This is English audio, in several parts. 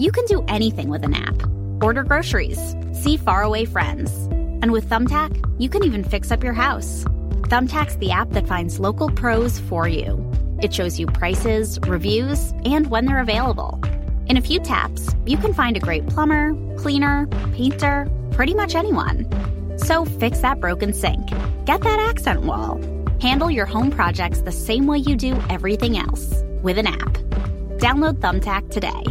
You can do anything with an app order groceries, see faraway friends. And with Thumbtack, you can even fix up your house. Thumbtack's the app that finds local pros for you. It shows you prices, reviews, and when they're available. In a few taps, you can find a great plumber, cleaner, painter, pretty much anyone. So fix that broken sink, get that accent wall, handle your home projects the same way you do everything else with an app. Download Thumbtack today.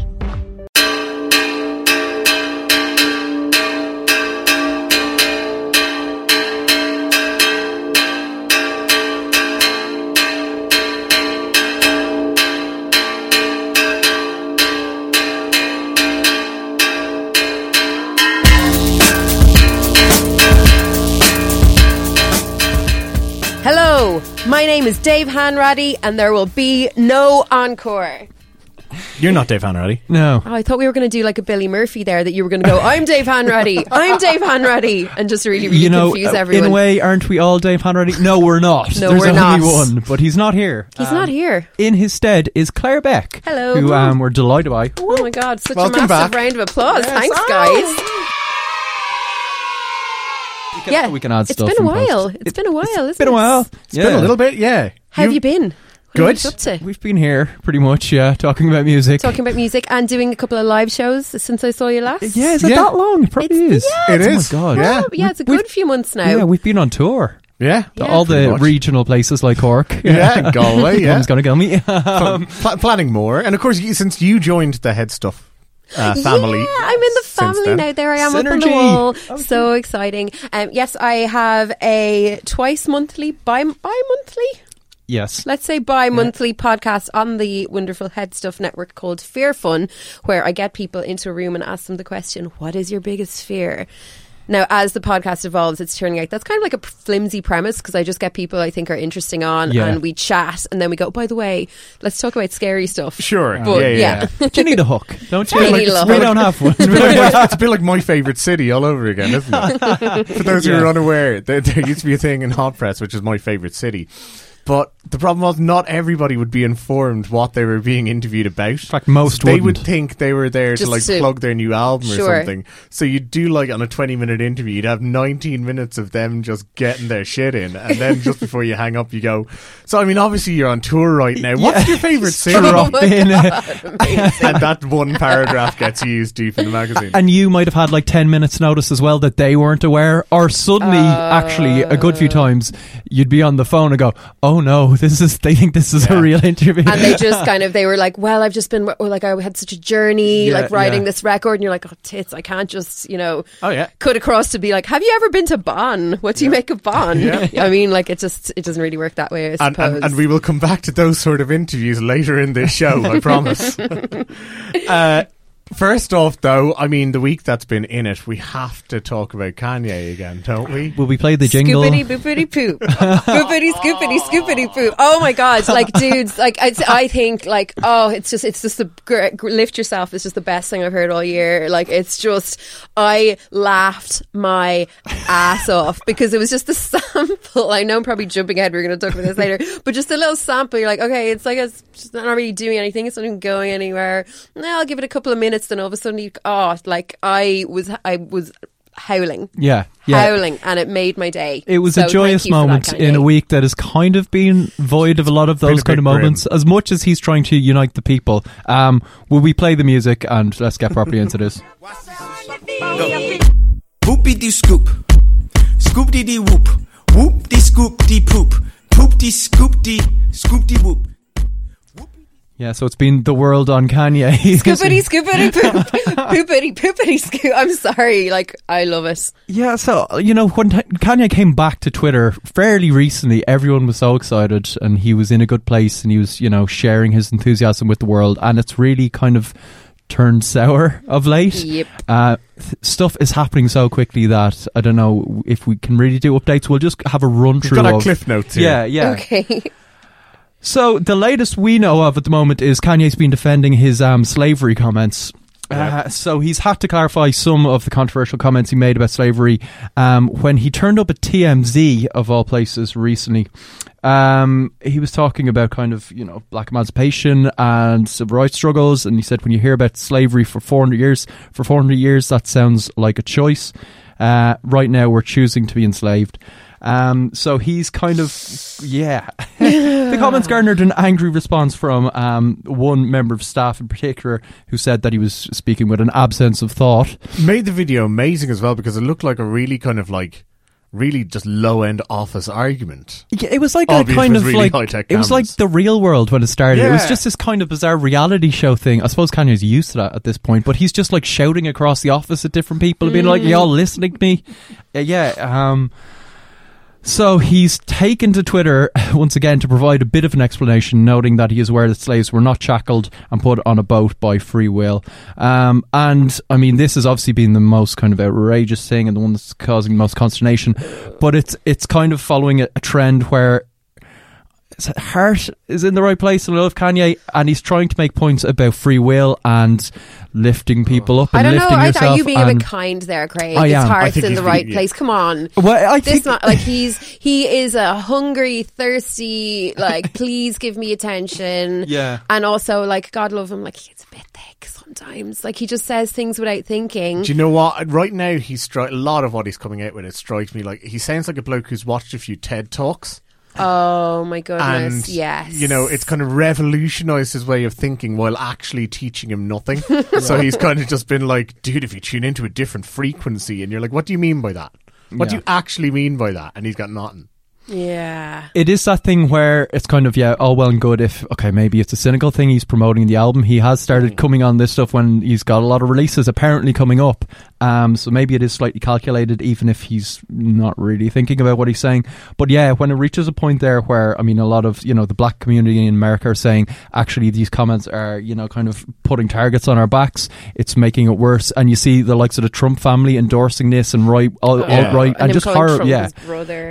Name is Dave Hanratty, and there will be no encore. You're not Dave Hanratty. No. Oh, I thought we were going to do like a Billy Murphy there, that you were going to go, I'm Dave Hanratty, I'm Dave Hanratty, and just really, really you know, confuse uh, everyone. in a way, aren't we all Dave Hanratty? No, we're not. No, There's we're only not. one, but he's not here. He's not here. In his stead is Claire Beck. Hello. Who um, we're delighted by. Oh my god, such Welcome a massive back. round of applause. Yes. Thanks, Oh. Guys. We can, Yeah, we can add it's stuff. been a while. post. It's been a while, It's isn't been a while. It's been a little bit, yeah. How have you been? What Good. Have you to? We've been here pretty much, yeah, talking about music. Talking about music and doing a couple of live shows since I saw you last. yeah, is it Yeah. that long? It probably It's- is. yeah, It oh my god. Yeah. Yeah, it's a We've- good few months now. Yeah, we've been on tour. Yeah. To all the much. regional places like Cork. Yeah, Galway, yeah. Mum's gonna kill me. Pl- pl- planning more. And of course, since you joined the Head Stuff uh, family. Yeah, I'm in the family now. There I am up on the Synergy. wall. So exciting. Um, yes, I have a twice monthly, bi monthly. yes. Let's say bi-monthly podcast on the wonderful Head Stuff network called Fear Fun, where I get people into a room and ask them the question, "What is your biggest fear?" Now, as the podcast evolves, it's turning out that's kind of like a flimsy premise because I just get people I think are interesting on, Yeah. and we chat, and then we go. Oh, by the way, let's talk about scary stuff. Sure. But, yeah, yeah. yeah. yeah. But you need a hook, don't you? I need we don't have one. It's a, bit like my, it's a bit like my favourite city all over again, isn't it? For those who are unaware, there, there used to be a thing in Hot Press, which is my favourite city. But the problem was, not everybody would be informed what they were being interviewed about. In fact, most they would wouldn't. think they were there Just to like to- plug their new album Sure. or something. So you'd do like on a twenty-minute interview, you'd have nineteen minutes of them just getting their shit in, and then just before you hang up, you go. So I mean, obviously you're on tour right now. What's your favourite city? Drop in, uh, and that one paragraph gets used deep in the magazine. and you might have had like 10 minutes notice as well that they weren't aware or suddenly actually a good few times you'd be on the phone and go oh no this is they think this is Yeah. a real interview and they just kind of they were like well i've just been or like i had such a journey Yeah, like writing yeah. this record and you're like oh tits i can't just you know Oh, yeah. cut across to be like have you ever been to bonn what do you make of bonn Yeah. i mean like it just it doesn't really work that way i and, suppose and, and we will come back to those sort of interviews later in this show, I promise. uh, First off, though, I mean, the week that's been in it, we have to talk about Kanye again, don't we? Will we play the jingle? Scoopity boopity poop. boopity scoopity scoopity poop. Oh my god! Like dudes, like I, I think like oh, it's just it's just the gr- gr- lift yourself is just the best thing I've heard all year. Like it's just I laughed my ass off because it was just a sample. I know I'm probably jumping ahead. We're going to talk about this later, but just a little sample. You're like, okay, it's like it's just not really doing anything. It's not even going anywhere. Now I'll give it a couple of minutes. Then all of a sudden, you oh, like I was I was howling Yeah, yeah. howling, and it made my day. It was So a joyous you for that, moment in a week that has kind of been void of a lot of those kind of bit grim. moments. As much as he's trying to unite the people, um, will we play the music and let's get properly into this? Whoopie dee scoop. Scoop dee dee whoop. Whoop dee scoop dee poop. Poop dee scoop dee scoop dee whoop. Yeah, so it's been the world on Kanye. Scoopity scoopity poop, poopity poopity scoop. I'm sorry, like I love it. Yeah, so you know when T- Kanye came back to Twitter fairly recently, everyone was so excited, and he was in a good place, and he was you know sharing his enthusiasm with the world, and it's really kind of turned sour of late. Yep. Uh, th- stuff is happening so quickly that I don't know if we can really do updates. We'll just have a run through. got our of, cliff notes here. Yeah, yeah. Okay. So the latest we know of at the moment is Kanye's been defending his um, slavery comments. Uh, so he's had to clarify some of the controversial comments he made about slavery um, when he turned up at TMZ of all places recently. Um, he was talking about kind of you know black emancipation and civil rights struggles, and he said when you hear about slavery for 400 years, for 400 years that sounds like a choice. Uh, right now we're choosing to be enslaved. Um, so he's kind of, yeah. the comments garnered an angry response from um, one member of staff in particular who said that he was speaking with an absence of thought. Made the video amazing as well because it looked like a really kind of like, really just low end office argument. Yeah, it was like a kind of really like it was like the real world when it started. It was just this kind of bizarre reality show thing. I suppose Kanye's used to that at this point, but he's just like shouting across the office at different people, and being like, "Y'all listening to me?" Uh, yeah. Um, so he's taken to Twitter once again to provide a bit of an explanation, noting that he is aware that slaves were not shackled and put on a boat by free will. Um, and I mean, this has obviously been the most kind of outrageous thing and the one that's causing the most consternation. But it's it's kind of following a, a trend where heart is in the right place. And I love Kanye, and he's trying to make points about free will and lifting people up and I don't know. lifting I yourself. thought you being a bit kind there, Craig. I His am. I heart's think in the right being- place. Come on. Well, I This think not like he's he is a hungry, thirsty, like please give me attention. Yeah. And also like God love him, like he's a bit thick sometimes. Like he just says things without thinking. Do you know what? Right now, he's stri- a lot of what he's coming out with. It strikes me like he sounds like a bloke who's watched a few TED talks, Oh my goodness. and yes. you know, it's kind of revolutionized his way of thinking while actually teaching him nothing. so he's kind of just been like, "Dude, if you tune into a different frequency," and you're like, "What do you mean by that? What do you actually mean by that?" And he's got nothing. Yeah. it is that thing where it's kind of yeah, all well and good if okay, maybe it's a cynical thing he's promoting the album. He has started mm. coming on this stuff when he's got a lot of releases apparently coming up. Um, so maybe it is slightly calculated, even if he's not really thinking about what he's saying. But yeah, when it reaches a point there where I mean, a lot of you know the black community in America are saying actually these comments are you know kind of putting targets on our backs. It's making it worse, and you see the likes of the Trump family endorsing this and right, all, Yeah. alt right, And and, just horrible, yeah,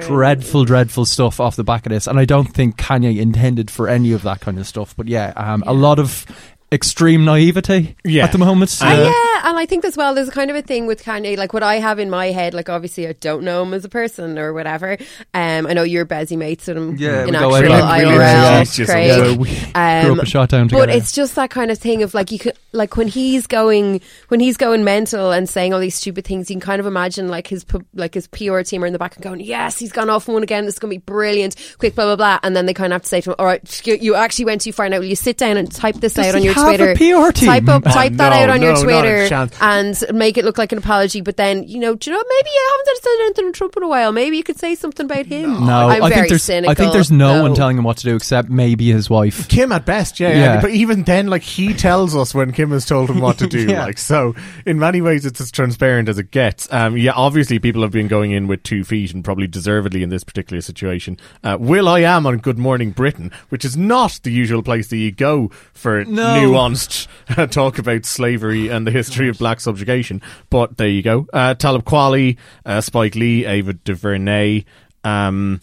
dreadful, dreadful stuff off the back of this. And I don't think Kanye intended for any of that kind of stuff. But yeah, um, a lot of extreme naivety Yeah. at the moment. Ah, Uh, yeah, and I think as well, there's kind of a thing with Kanye, like what I have in my head. Like, obviously, I don't know him as a person or whatever. Um, I know you're busy mates with him Yeah, in we go actual out on- IRL, Yes, yes, Craig. yes. we Um, grew up and shot down together. But it's just that kind of thing of like you could like when he's going when he's going mental and saying all these stupid things, you can kind of imagine like his pu- like his PR team are in the back and going, "Yes, he's gone off and won again. This is going to be brilliant. Quick, blah blah blah." And then they kind of have to say to him, "All right, you- you actually went too far. Now will you sit down and type this Does out on your have a Twitter? PR team? Type up, Oh, type that no, out on your no, not a Twitter. and make it look like an apology. But then, you know, do you know, maybe you haven't said anything to Trump in a while. Maybe you could say something about him. No, I'm I very think there's cynical. I think there's no, one telling him what to do except maybe his wife. Kim at best, yeah, Yeah. yeah. But even then, like he tells us when Kim has told him what to do. Yeah. Like so, in many ways, it's as transparent as it gets. Um, yeah, obviously, people have been going in with two feet, and probably deservedly in this particular situation. Uh, Will I am on Good Morning Britain, which is not the usual place that you go for No. Nuanced uh, talk about slavery and the history of black subjugation. But there you go. Uh, Talib Kweli, uh, Spike Lee, Ava DuVernay. Um,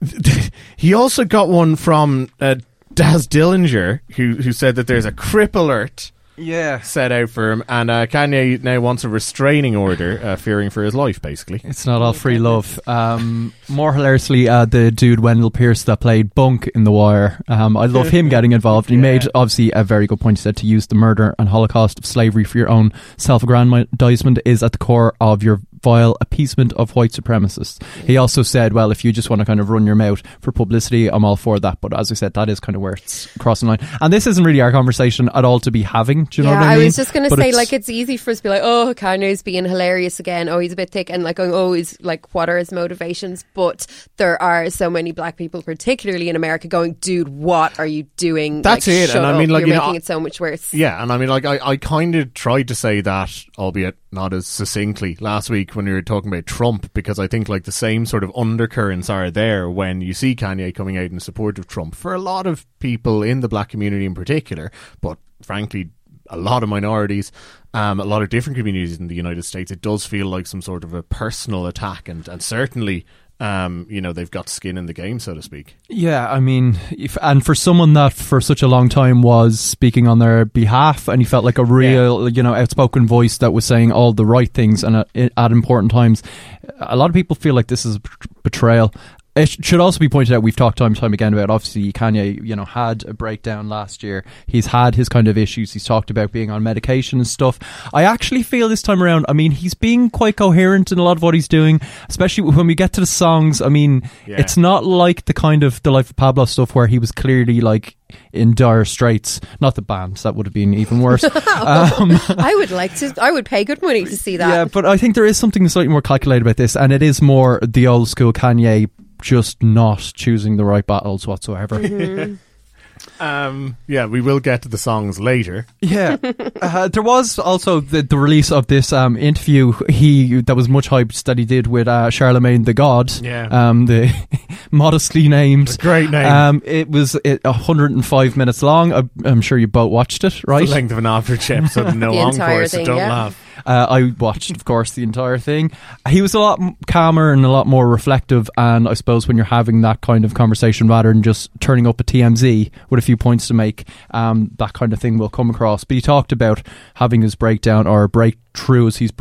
he also got one from uh, Daz Dillinger, who who said that there's a crip alert Yeah. set out for him, and uh, Kanye now wants a restraining order, uh, fearing for his life, basically. It's not all free love. Um, more hilariously, uh, the dude Wendell Pierce that played Bunk in The Wire. Um, I love him getting involved. He made obviously a very good point. He said to use the murder and Holocaust of slavery for your own self-aggrandizement is at the core of your vile appeasement of white supremacists. He also said, well, if you just want to kind of run your mouth for publicity, I'm all for that. But as I said, that is kind of where it's crossing the line. And this isn't really our conversation at all to be having. Do you know what I mean? I was just going to say, it's- like, it's easy for us to be like, oh, Kanye's being hilarious again. Oh, he's a bit thick. And like, going, oh, he's like, what are his motivations? But there are so many black people, particularly in America, going, dude, what are you doing? That's Like, it, and I mean, like, you're you know, making it so much worse. Yeah, and I mean, like, I, I kind of tried to say that, albeit not as succinctly, last week when we were talking about Trump, because I think, like, the same sort of undercurrents are there when you see Kanye coming out in support of Trump for a lot of people in the black community in particular, but frankly, a lot of minorities, um, a lot of different communities in the United States, it does feel like some sort of a personal attack, and, and certainly. Um, you know they've got skin in the game, so to speak. Yeah, I mean, if, and for someone that for such a long time was speaking on their behalf, and he felt like a real, you know, outspoken voice that was saying all the right things and at, at important times, a lot of people feel like this is a betrayal. It should also be pointed out, we've talked time and time again about obviously Kanye, you know, had a breakdown last year. He's had his kind of issues. He's talked about being on medication and stuff. I actually feel this time around, I mean, he's being quite coherent in a lot of what he's doing, especially when we get to the songs. I mean, Yeah. it's not like the kind of The Life of Pablo stuff where he was clearly like in dire straits. Not the bands, that would have been even worse. um, I would like to, I would pay good money to see that. yeah, but I think there is something slightly more calculated about this, and it is more the old school Kanye just not choosing the right battles whatsoever. Mm-hmm. Um, yeah, we will get to the songs later. Yeah, uh, there was also the, the release of this um, interview he that was much hyped that he did with uh, Charlemagne the God. Yeah. um, the modestly named Great name. Um, it was it, 105 minutes long. I, I'm sure you both watched it, right? The length of an average episode, no The entire encore, so thing, don't yeah. laugh. Uh, I watched, of course, the entire thing. He was a lot calmer and a lot more reflective. And I suppose when you're having that kind of conversation, rather than just turning up a TMZ with a few points to make, um, that kind of thing will come across. But he talked about having his breakdown or breakthrough, as he's.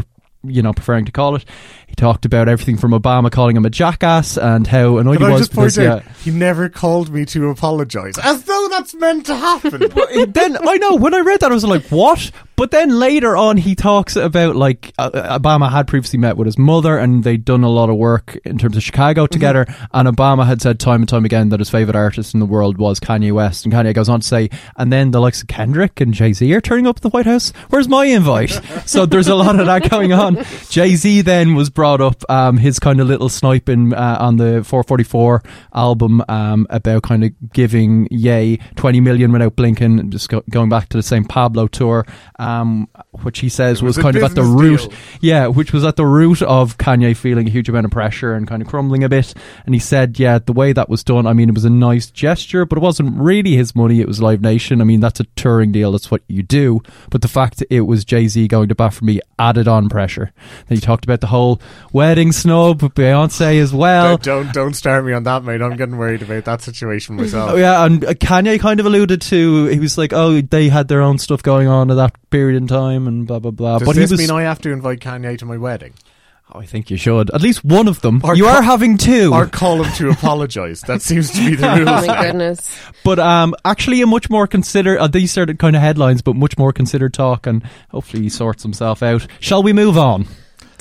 You know, preferring to call it. He talked about everything from Obama calling him a jackass and how annoyed Can he I was just point out, yeah, he never called me to apologise, as though that's meant to happen. then I know when I read that I was like, "What?" But then later on, he talks about like uh, Obama had previously met with his mother, and they'd done a lot of work in terms of Chicago together. And Obama had said time and time again that his favorite artist in the world was Kanye West. And Kanye goes on to say, and then the likes of Kendrick and Jay Z are turning up at the White House. Where's my invite? so there's a lot of that going on. Jay Z then was brought up um, his kind of little sniping uh, on the 444 album um, about kind of giving Ye 20 million without blinking, just go, going back to the same Pablo tour, um, which he says It was was, kind of at the root, deal. yeah, which was at the root of Kanye feeling a huge amount of pressure and kind of crumbling a bit. And he said, yeah, the way that was done, I mean, it was a nice gesture, but it wasn't really his money. It was Live Nation. I mean, that's a touring deal. That's what you do. But the fact that it was Jay Z going to bat for me added on pressure. Then he talked about the whole wedding snub Beyonce as well. don't, don't don't start me on that, mate. I'm getting worried about that situation myself. Oh, yeah, and uh, Kanye kind of alluded to he was like, "Oh, they had their own stuff going on at that period in time, and blah blah blah." Does but this he was. mean I have to invite Kanye to my wedding? oh, I think you should at least one of them. Or you co- are having two, Or call him to apologise? That seems to be the rules. Oh my goodness. but um, actually a much more considered. Uh, these are the kind of headlines, but much more considered talk, and hopefully he sorts himself out. Shall we move on?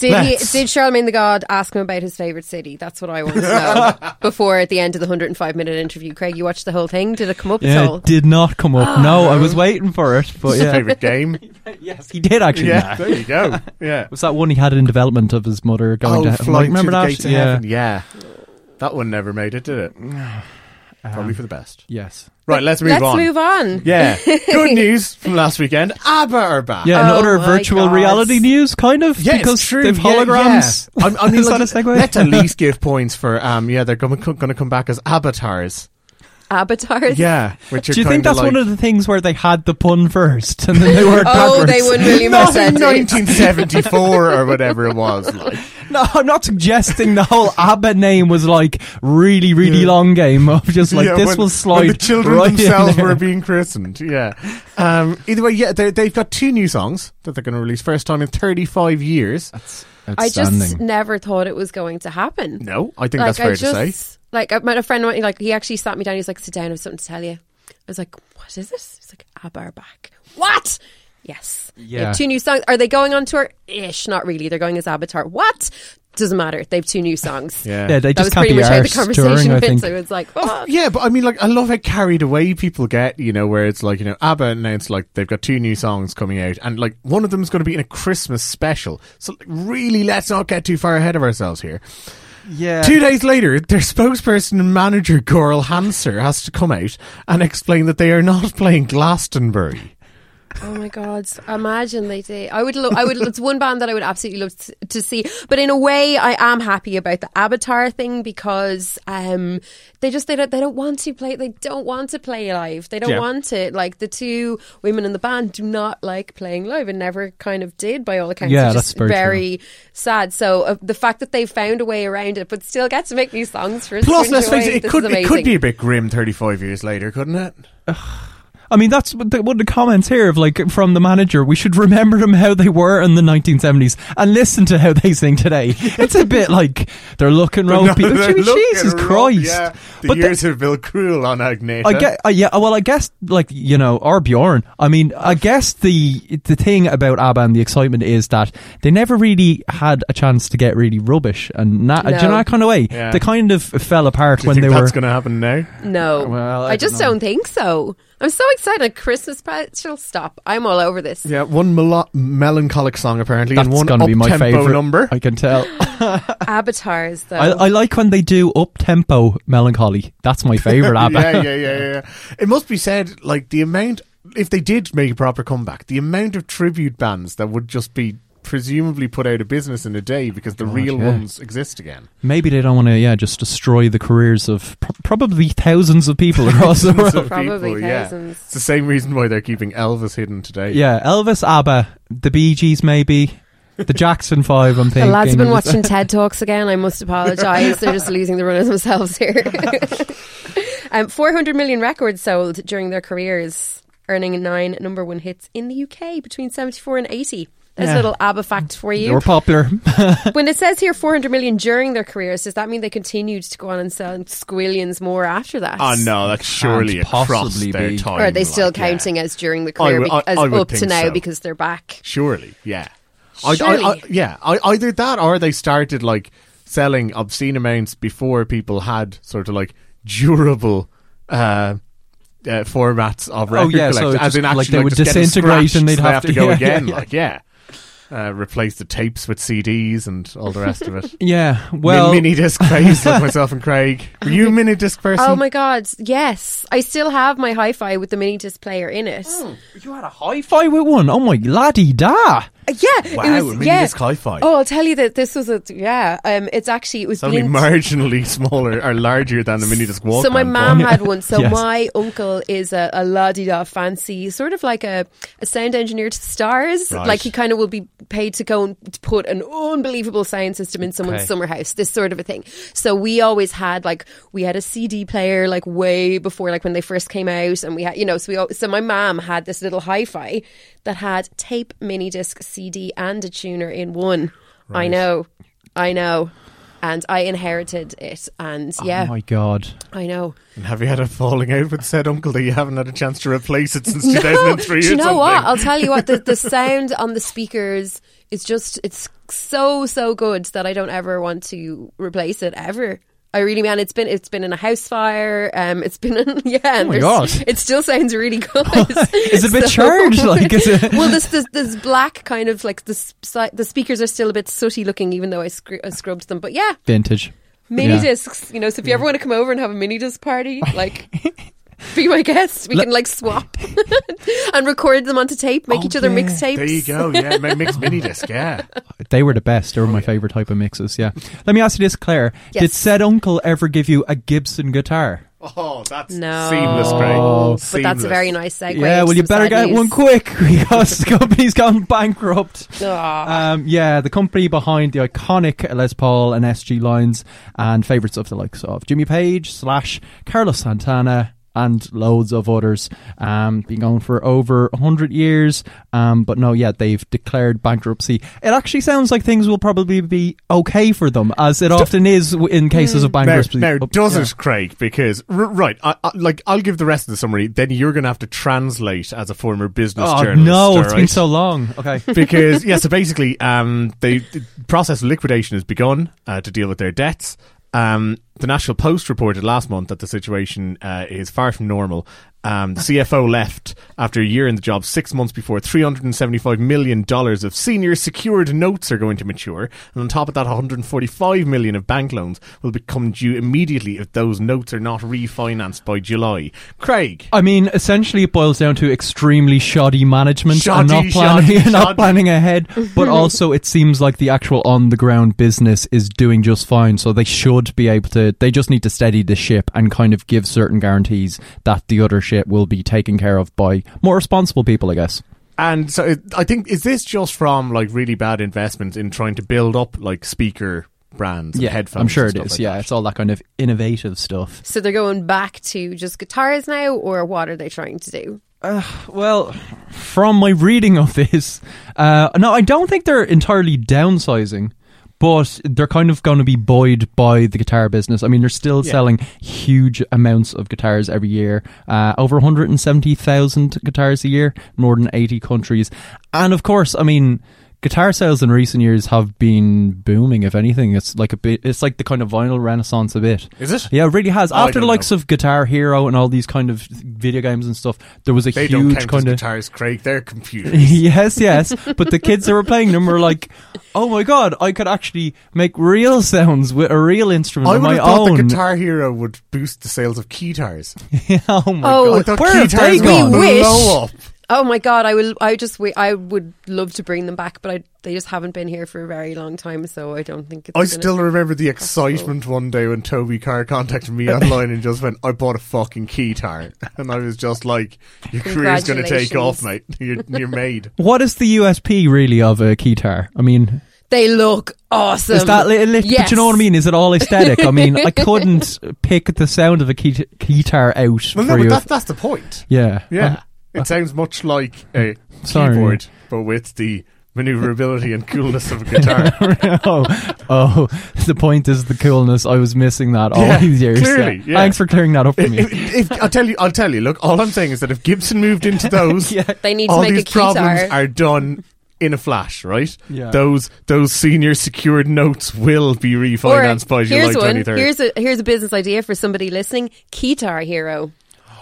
Did he? Did Charlemagne the God ask him about his favorite city? That's what I want to know. Before at the end of the 105 minute interview, Craig, you watched the whole thing. Did it come up at all? it did not come up. No, I was oh. waiting for it, but yeah, Favorite game? yes, he did actually. yeah, there you go. Yeah. Was that one he had in development of his mother going oh, to? flying like, remember to the that? gates of yeah. heaven. Yeah. That one never made it, did it? Probably for the best. Yes. Right, let's move on. Let's on. move on. Yeah. Good news from last weekend. ABBA are back. Yeah, and Oh other my virtual God. reality news, kind of, Yeah, because it's true. they've Yeah, holograms. yeah. I, I mean, Is like, that a segue? let's at least give points for um. Yeah, they're going to come back as avatars. Avatars. Yeah, which are Do you think that's like, one of the things where they had the pun first and then they worked Oh, backwards? they wouldn't really not miss in 1974 or whatever it was. Like, No, I'm not suggesting the whole ABBA name was like really, really Yeah. long game of just like Yeah, this when- will slide. when the children right themselves were being christened. Yeah. Um, either way, yeah, they, they've got two new songs that they're going to release. First time in 35 years. I just never thought it was going to happen. No, I think like that's fair I to say. Just like I met a friend. Like he actually sat me down. He's like, "Sit down. I have something to tell you." I was like, "What is this?" He's like, "ABBA are back." What? Yes. They have Yeah. two new songs. Are they going on tour? Ish. Not really. They're going as Avatar. What? Doesn't matter. They have two new songs. Yeah. Yeah, they That was just can't pretty be much how the arsed conversation touring, I went. think. So it's like, oh, Yeah, but I mean, like, I love how carried away people get, you know, where it's like, you know, ABBA announced, like, they've got two new songs coming out, and, like, one of them is going to be in a Christmas special. So, like, really, let's not get too far ahead of ourselves here. Yeah. Two days later, their spokesperson and manager, Görel Hanser, has to come out and explain that they are not playing Glastonbury. Oh my god! Imagine they did. I would. Lo- I would. It's one band that I would absolutely love to, to see. But in a way, I am happy about the Avatar thing because um, they just they don't they don't want to play. They don't want to play live. They don't Yeah. want it. Like the two women in the band do not like playing live and never kind of did by all accounts. Yeah, which that's very very sad. So uh, the fact that they found a way around it, but still get to make new songs for us. Plus, let's face it, it could, it could be a bit grim 35 years later, couldn't it? I mean, that's what the, what the comments here of like from the manager. We should remember them how they were in the 1970s and listen to how they sing today. It's a bit like they're looking No, round people. they're looking Jesus rough, Christ! Yeah, the But the- years have been cruel on Agneta. I get, uh, yeah. Well, I guess like you know, or Bjorn. I mean, I guess the the thing about ABBA and the excitement is that they never really had a chance to get really rubbish and na- do you know No. that kind of way. Yeah. They kind of fell apart Do you when think they that's were. going to happen now? No, Well, I I, don't just don't think so. I'm so excited! A Christmas special. Stop! I'm all over this. Yeah, one melo- melancholic song apparently, That's and one going to be my favorite number. I can tell. Avatars, though. I, I like when they do up tempo melancholy. That's my favorite ABBA. yeah, yeah, yeah, yeah. It must be said, like the amount, if they did make a proper comeback, the amount of tribute bands that would just be presumably put out of business in a day because the real yeah. ones exist again. Maybe they don't want to, yeah, just destroy the careers of pr- probably thousands of people across the world. Probably people, yeah. thousands. It's the same reason why they're keeping Elvis hidden today. Yeah, Elvis, ABBA, the Bee Gees, maybe the Jackson Five. I'm thinking. The lads have been watching TED Talks again. I must apologise. They're just losing the run of themselves here. um, 400 million records sold during their careers, earning nine number one hits in the UK between 74 and 80. There's Yeah. a little ABBA fact for They you. were popular. when it says here 400 million during their careers, does that mean they continued to go on and sell squillions more after that? Oh no, that's surely Can't across possibly their be. time. Or are they still like, yeah. counting as during the I career, would- I- as I up to now so. because they're back? Surely, yeah. I, I, I, Surely. yeah, I, either that or they started like selling obscene amounts before people had sort of like durable uh, uh, formats of Oh, record yeah, so collectors. it's as in just, like, actually they would just disintegrate and they'd so they have have to- to go yeah, again. yeah, Like yeah. Uh, replace the tapes with CDs and all the rest of it. yeah, well, mini disc craze like myself and Craig. Were you a mini disc person? Oh my god, yes. I still have my hi fi with the mini disc player in it. you had a hi-fi with one. Oh my laddie da! Yeah, Wow, it was mini yeah. disc hi-fi. Oh, I'll tell you that this was a yeah. Um, it's actually it was only marginally smaller or larger than the mini disc Walkman. So my mom had one. So Yes. my uncle is a, a la di da fancy, sort of like a, a sound engineer to the stars. Right. Like he kind of will be paid to go and put an unbelievable sound system in someone's Okay. summer house. This sort of a thing. So we always had like we had a CD player like way before like when they first came out, and we had you know so we so my mom had this little hi-fi that had tape, mini disc, CD, and a tuner in one. I know, I know. And I inherited it, and oh yeah, Oh my god! I know. And have you had a falling out with said uncle that you haven't had a chance to replace it since No, 2003 do or you know something? what? I'll tell you what. The, the sound on the speakers is just it's so so good that I don't ever want to replace it ever. I really man, it's been it's been in a house fire. Um, it's been in, yeah. Oh my God. It still sounds really good. it's a bit So- charged? Like, is it- well, this, this this black kind of like the si- the speakers are still a bit sooty looking, even though I, scr- I scrubbed them. But yeah, Vintage. mini Yeah. discs. You know, so if you ever want to come over and have a mini disc party, like. Be my guest. We Le- can like swap and record them onto tape, make Oh, each other yeah. mixtapes. There you go. Yeah, mi- mixed mini disc. Yeah. They were the best. They were my favourite type of mixes, yeah. Let me ask you this, Claire. Yes. Did said uncle ever give you a Gibson guitar? Oh, that's No. seamless, Craig. Oh. But that's a very nice segue. yeah, well, you some better sad get news. one quick because the company's gone bankrupt. Aw. Um, yeah, the company behind the iconic Les Paul and SG lines and favourites of the likes of Jimmy Page slash Carlos Santana and loads of others. Um, been going for over 100 years. Um, but no, yeah, they've declared bankruptcy. It actually sounds like things will probably be okay for them, as it often is in cases of bankruptcy. now Oh, does yeah. it, Craig? Because r- right, I, I, like I'll give the rest of the summary. Then you're going to have to translate as a former business Oh, journalist. no, all it's been so long. Okay. because yeah, so basically, um, the, the process of liquidation has begun uh, to deal with their debts. Um, the National Post reported last month that the situation uh, is far from normal. Um, the CFO left after a year in the job, six months before $375 million of senior secured notes are going to mature. And on top of that, 145 million of bank loans will become due immediately if those notes are not refinanced by July. Craig. I mean, essentially, it boils down to extremely shoddy management and not planning, shoddy, not planning ahead. But also, it seems like the actual on the ground business is doing just fine. So they should be able to. They just need to steady the ship and kind of give certain guarantees that the other ship will be taken care of by more responsible people. I guess. And so it, I think is this just from like really bad investments in trying to build up like speaker brands and headphones? I'm sure and it stuff is. like yeah, that? it's all that kind of innovative stuff. So they're going back to just guitars now, or what are they trying to do? Well, from my reading of this, uh, no, I don't think they're entirely downsizing, but they're kind of going to be buoyed by the guitar business. I mean, they're still Yeah. selling huge amounts of guitars every year, uh, over 170,000 guitars a year, more than 80 countries. And of course, I mean, guitar sales in recent years have been booming. If anything, it's like a bit, it's like the kind of vinyl renaissance a bit. Is it? Yeah, it really has. Oh, After the likes know. of Guitar Hero and all these kind of video games and stuff, there was a They don't huge count kind as of guitars, Craig. They're computers. yes, yes. But the kids that were playing them were like, "Oh my god, I could actually make real sounds with a real instrument I of would my have thought own." the Guitar Hero would boost the sales of keytars. oh my Oh, I thought where have keytars they gone? would We wish. blow up. Oh my god, I will. I just. wi- I would love to bring them back, but I, they just haven't been here for a very long time, so I don't think. it's I still remember the excitement one day when Toby Carr contacted me online and just went, "I bought a fucking keytar," and I was just like, "Your career's going to take off, mate. You're, you're made." What is the USP really of a keytar? I mean, They look awesome. is that li- li- Yes. But you know what I mean? Is it all aesthetic? I mean, I couldn't pick the sound of a key- guitar out Well, for no, but you. that's that's the point. yeah, Yeah, it sounds much like a Sorry. keyboard, but with the maneuverability and coolness of a guitar. oh, oh, the point is the coolness. I was missing that all Yeah, these years. clearly, yeah. Thanks for clearing that up for if, me. if, if- I'll tell you, I'll tell you. Look, all I'm saying is that if Gibson moved into those, Yeah. They need to all make these a guitar. problems are done in a flash, right? Yeah. Those those senior secured notes will be refinanced by July here's one. 23rd. Here's a here's a business idea for somebody listening. Keytar Hero.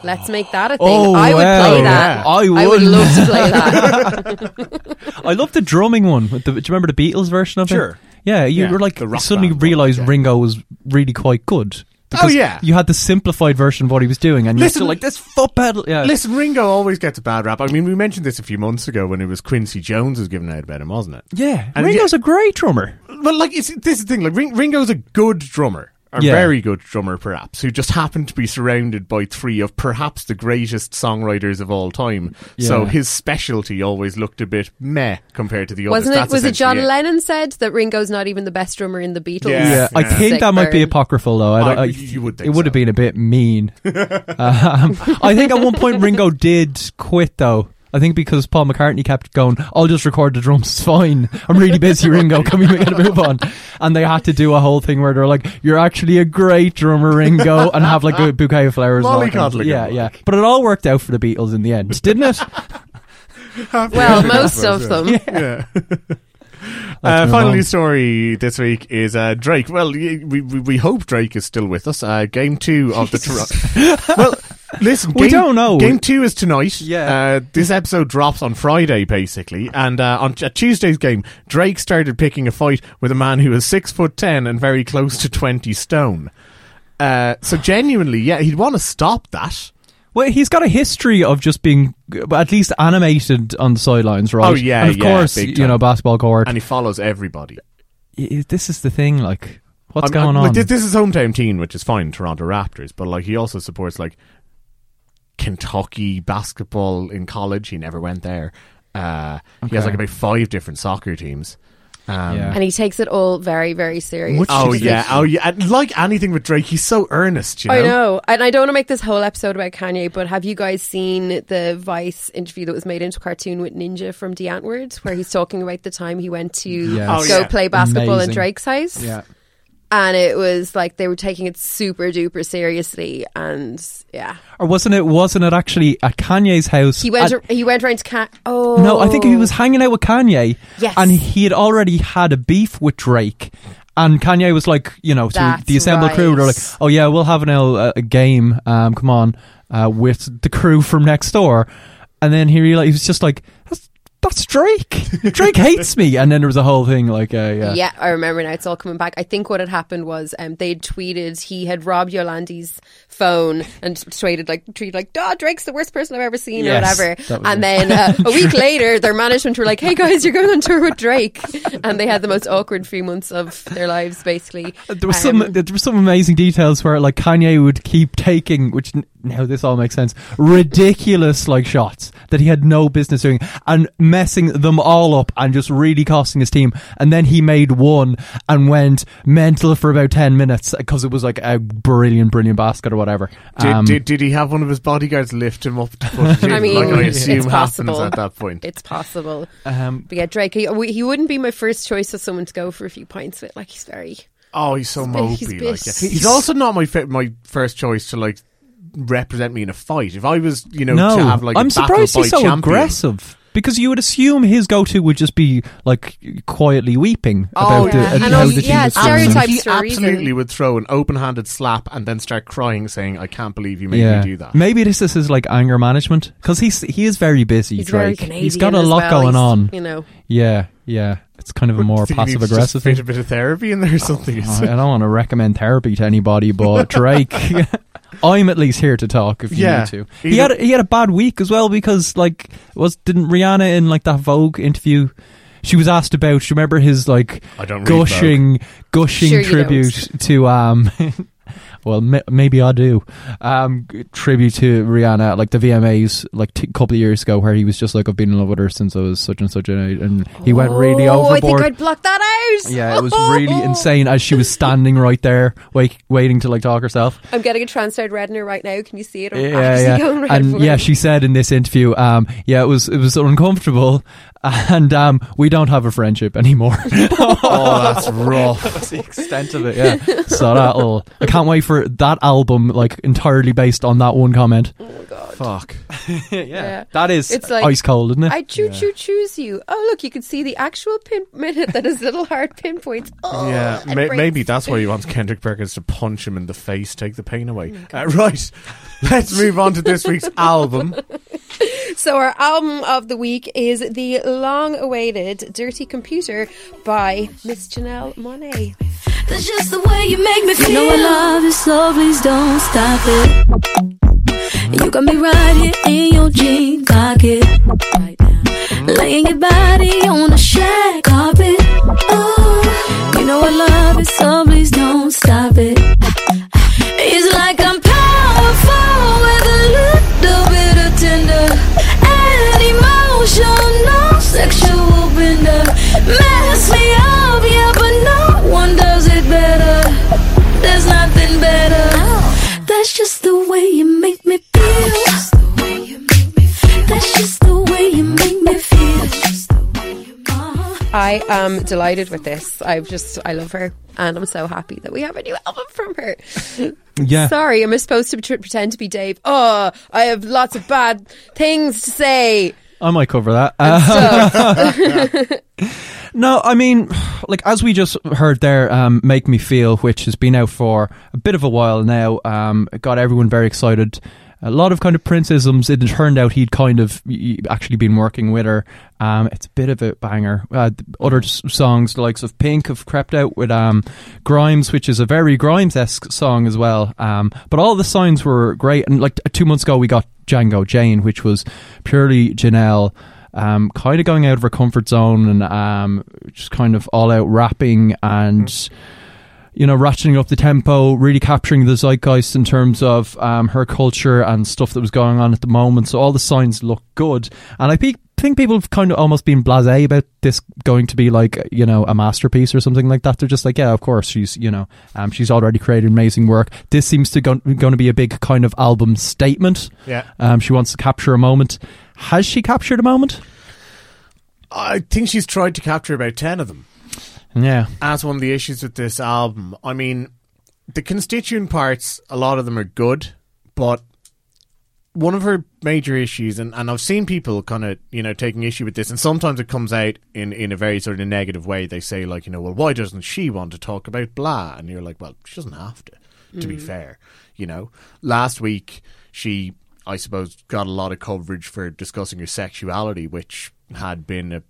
Let's make that a thing. Oh, I would well, play that. yeah. I I would would. love to play that. I love the drumming one. With the, do you remember the Beatles version of it? Sure. Yeah, you Yeah, were like the rock suddenly band one, realised yeah. Ringo was really quite good. Oh, because yeah. you had the simplified version of what he was doing, and you're Listen- still like this foot pedal. Yeah, Listen, Ringo always gets a bad rap. I mean, we mentioned this a few months ago when it was Quincy Jones was giving out about him, wasn't it? yeah. And Ringo's a great drummer. Well, like it's, this is the thing. Like Ring, Ringo's a good drummer, a Yeah. very good drummer, perhaps, who just happened to be surrounded by three of perhaps the greatest songwriters of all time. So his specialty always looked a bit meh compared to the others. Wasn't it? That's Was it John essentially Lennon said that Ringo's not even the best drummer in the Beatles? Yeah. Yeah, I think Sick that might be apocryphal, though. I, I- I- you would think it would have so. been a bit mean. um, I think at one point Ringo did quit, though. I think because Paul McCartney kept going, I'll just record the drums, it's fine. I'm really busy, Ringo. Can we make a move on? And they had to do a whole thing where they're like, You're actually a great drummer, Ringo, and have like a bouquet of flowers. and all that kind of- Mollycoddling Yeah, him, yeah. But it all worked out for the Beatles in the end, didn't it? Well, most of them. yeah. Uh, move final on. news story this week is uh, Drake. Well, we, we we hope Drake is still with us. Uh, game two of the Toronto. well, listen, We don't know. Game two is tonight. Yeah. Uh, this episode drops on Friday, basically, and uh, on t- Tuesday's game, Drake started picking a fight with a man who is six foot ten and very close to twenty stone. Uh, so genuinely, yeah, he'd want to stop that. Well, he's got a history of just being uh, at least animated on the sidelines, right? Oh, yeah, and of yeah, course, big you know, basketball court. And he follows everybody. This is the thing, like, what's I'm- going I'm- on? Like, this, this is hometown team, which is fine, Toronto Raptors, but like he also supports like Kentucky basketball in college. He never went there. Uh, He has like about five different soccer teams. Um, Yeah. And he takes it all very, very serious. Oh yeah, like- oh yeah. And like anything with Drake, he's so earnest. You know? I know. And I don't want to make this whole episode about Kanye, but have you guys seen the Vice interview that was made into a cartoon with Ninja from Die Antwoord, where he's talking about the time he went to Yes. Oh, go yeah. play basketball Amazing. in Drake's house? yeah. And it was like they were taking it super duper seriously. And yeah. Or wasn't it? Wasn't it actually at Kanye's house? He went, at- he went around to Can. Oh. No, I think he was hanging out with Kanye. Yes. And he had already had a beef with Drake. And Kanye was like, you know, to That's the assembled crew, they're like, oh yeah, we'll have an, uh, a game, um, come on, uh, with the crew from next door. And then he realized, he was just like, that's, that's Drake. Drake hates me. And then there was a whole thing like, uh, yeah. Yeah, I remember now. It's all coming back. I think what had happened was um, they'd tweeted he had robbed Yolandi's phone and tweeted like tweeted like, "Oh, Drake's the worst person I've ever seen" Yes, or whatever. And it. then uh, a week later, their management were like, "Hey guys, you're going on tour with Drake," and they had the most awkward few months of their lives, basically. There was Um, some there were some amazing details where like Kanye would keep taking which now this all makes sense ridiculous like shots that he had no business doing and messing them all up and just really costing his team and then he made one and went mental for about 10 minutes because it was like a brilliant brilliant basket or whatever Did, Um, did, did he have one of his bodyguards lift him up to put it in? I mean, like I it's assume happens possible. at that point. It's possible. um, But yeah, Drake, he, he wouldn't be my first choice of someone to go for a few pints with. Like he's very. Oh, he's so He's a bit- mopey. he's like, bit- yeah. he's also not my fi- my first choice to like represent me in a fight. If I was, you know, no to have like a I'm battle surprised he's so champion, aggressive because you would assume his go-to would just be like quietly weeping Oh, about yeah. the, And how also- the team yeah, was stereotypes performing. He for absolutely would throw an open-handed slap and then start crying, saying, "I can't believe you made yeah. me do that." Maybe this is his like anger management because he's he is very busy. He's very Drake. Canadian. he's got a lot well. going He's, on. You know. Yeah, yeah. It's kind of a more Do you he passive needs to aggressive just a bit of therapy in there or oh, something. I I don't want to recommend therapy to anybody, but Drake, I'm at least here to talk if you Yeah. need to. He had a, he had a bad week as well because like was didn't Rihanna in like that Vogue interview? She was asked about. Do you remember his like I don't read gushing, gushing Sure tribute to um. Well, ma- maybe I do. Um, tribute to Rihanna, like the VMAs, like a couple of years ago, where he was just like, "I've been in love with her since I was such and such an age," and he went really oh, I think. I'd block that out. Yeah, it was really insane as she was standing right there, wait, waiting to like talk herself. I'm getting a translated retina right now. Can you see it? I'm Yeah, yeah, red and yeah, she said in this interview, um, yeah, it was it was uncomfortable, and um, we don't have a friendship anymore. oh, that's rough. That's the extent of it. Yeah, so that'll. I can't wait for that album, like entirely based on that one comment. Oh my god. Fuck. yeah, Yeah. that is It's like- ice cold, isn't it? I choo choo choose you. Oh look, you can see the actual pin minute that his little heart pinpoints. Oh, Yeah, it ma- maybe that's why he wants Kendrick Perkins to punch him in the face, take the pain away. Oh Uh, right, let's move on to this week's album. So our album of the week is the long-awaited "Dirty Computer" by Miss Janelle Monáe. That's just the way you make me feel. You know I love you, so please don't stop it. You got me right here in your jean pocket. Laying your body on the shag carpet. Oh, you know I love it, so please don't stop it. I am delighted with this. I've just I love her, and I'm so happy that we have a new album from her. yeah, Sorry, am I supposed to pretend to be Dave? Oh, I have lots of bad things to say. I might cover that. Uh. No, I mean, like as we just heard there, um, "Make Me Feel," which has been out for a bit of a while now, um, got everyone very excited. A lot of kind of Princeisms. It turned out he'd kind of actually been working with her. Um, it's a bit of a banger. Uh, other songs, the likes of Pink, have crept out with um, Grimes, which is a very Grimes esque song as well. Um, but all the signs were great. And like two months ago, we got Django Jane, which was purely Janelle um, kind of going out of her comfort zone and um, just kind of all out rapping and you know ratcheting up the tempo, really capturing the zeitgeist in terms of um, her culture and stuff that was going on at the moment. So all the signs look good, and I pe- think people have kind of almost been blasé about this going to be like you know a masterpiece or something like that. They're just like, yeah, of course she's you know um, she's already created amazing work. This seems to go- going to be a big kind of album statement. Yeah. Um, she wants to capture a moment. Has she captured a moment? I think she's tried to capture about 10 of them. Yeah. That's one of the issues with this album. I mean, the constituent parts, a lot of them are good, but one of her major issues, and, and I've seen people kind of, you know, taking issue with this, and sometimes it comes out in, in a very sort of negative way. They say, like, you know, well, why doesn't she want to talk about blah? And you're like, well, she doesn't have to, to be Mm. fair. You know, last week, she, I suppose, got a lot of coverage for discussing her sexuality, which had been a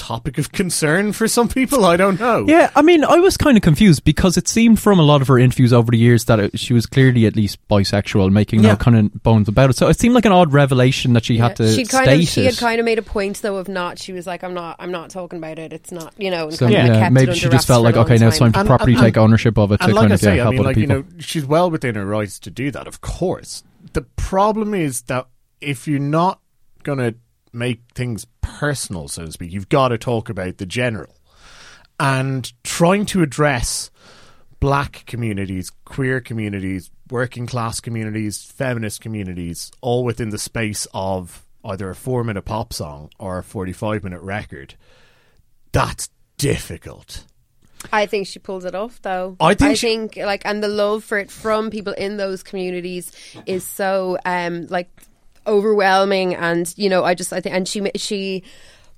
topic of concern for some people. I don't know. Yeah, I mean, I was kind of confused because it seemed from a lot of her interviews over the years that it, she was clearly at least bisexual, making Yeah. no kind of bones about it. So it seemed like an odd revelation that she had to she kind state of she it. had kind of made a point though of not. She was like, "I'm not, I'm not talking about it. It's not, you know." And so kind of yeah, kept maybe under she just felt like, long okay, now it's time to And- properly and- take ownership of it to like kind I of say, yeah, I help mean, other like people. you know, she's well within her rights to do that. Of course, the problem is that if you're not going to make things personal, so to speak, you've got to talk about the general and trying to address black communities, queer communities, working class communities, feminist communities, all within the space of either a four minute pop song or a 45 minute record. That's difficult. I think she pulled it off, though. I think I she- think like, and the love for it from people in those communities is so um like overwhelming, and you know, I just I think, and she she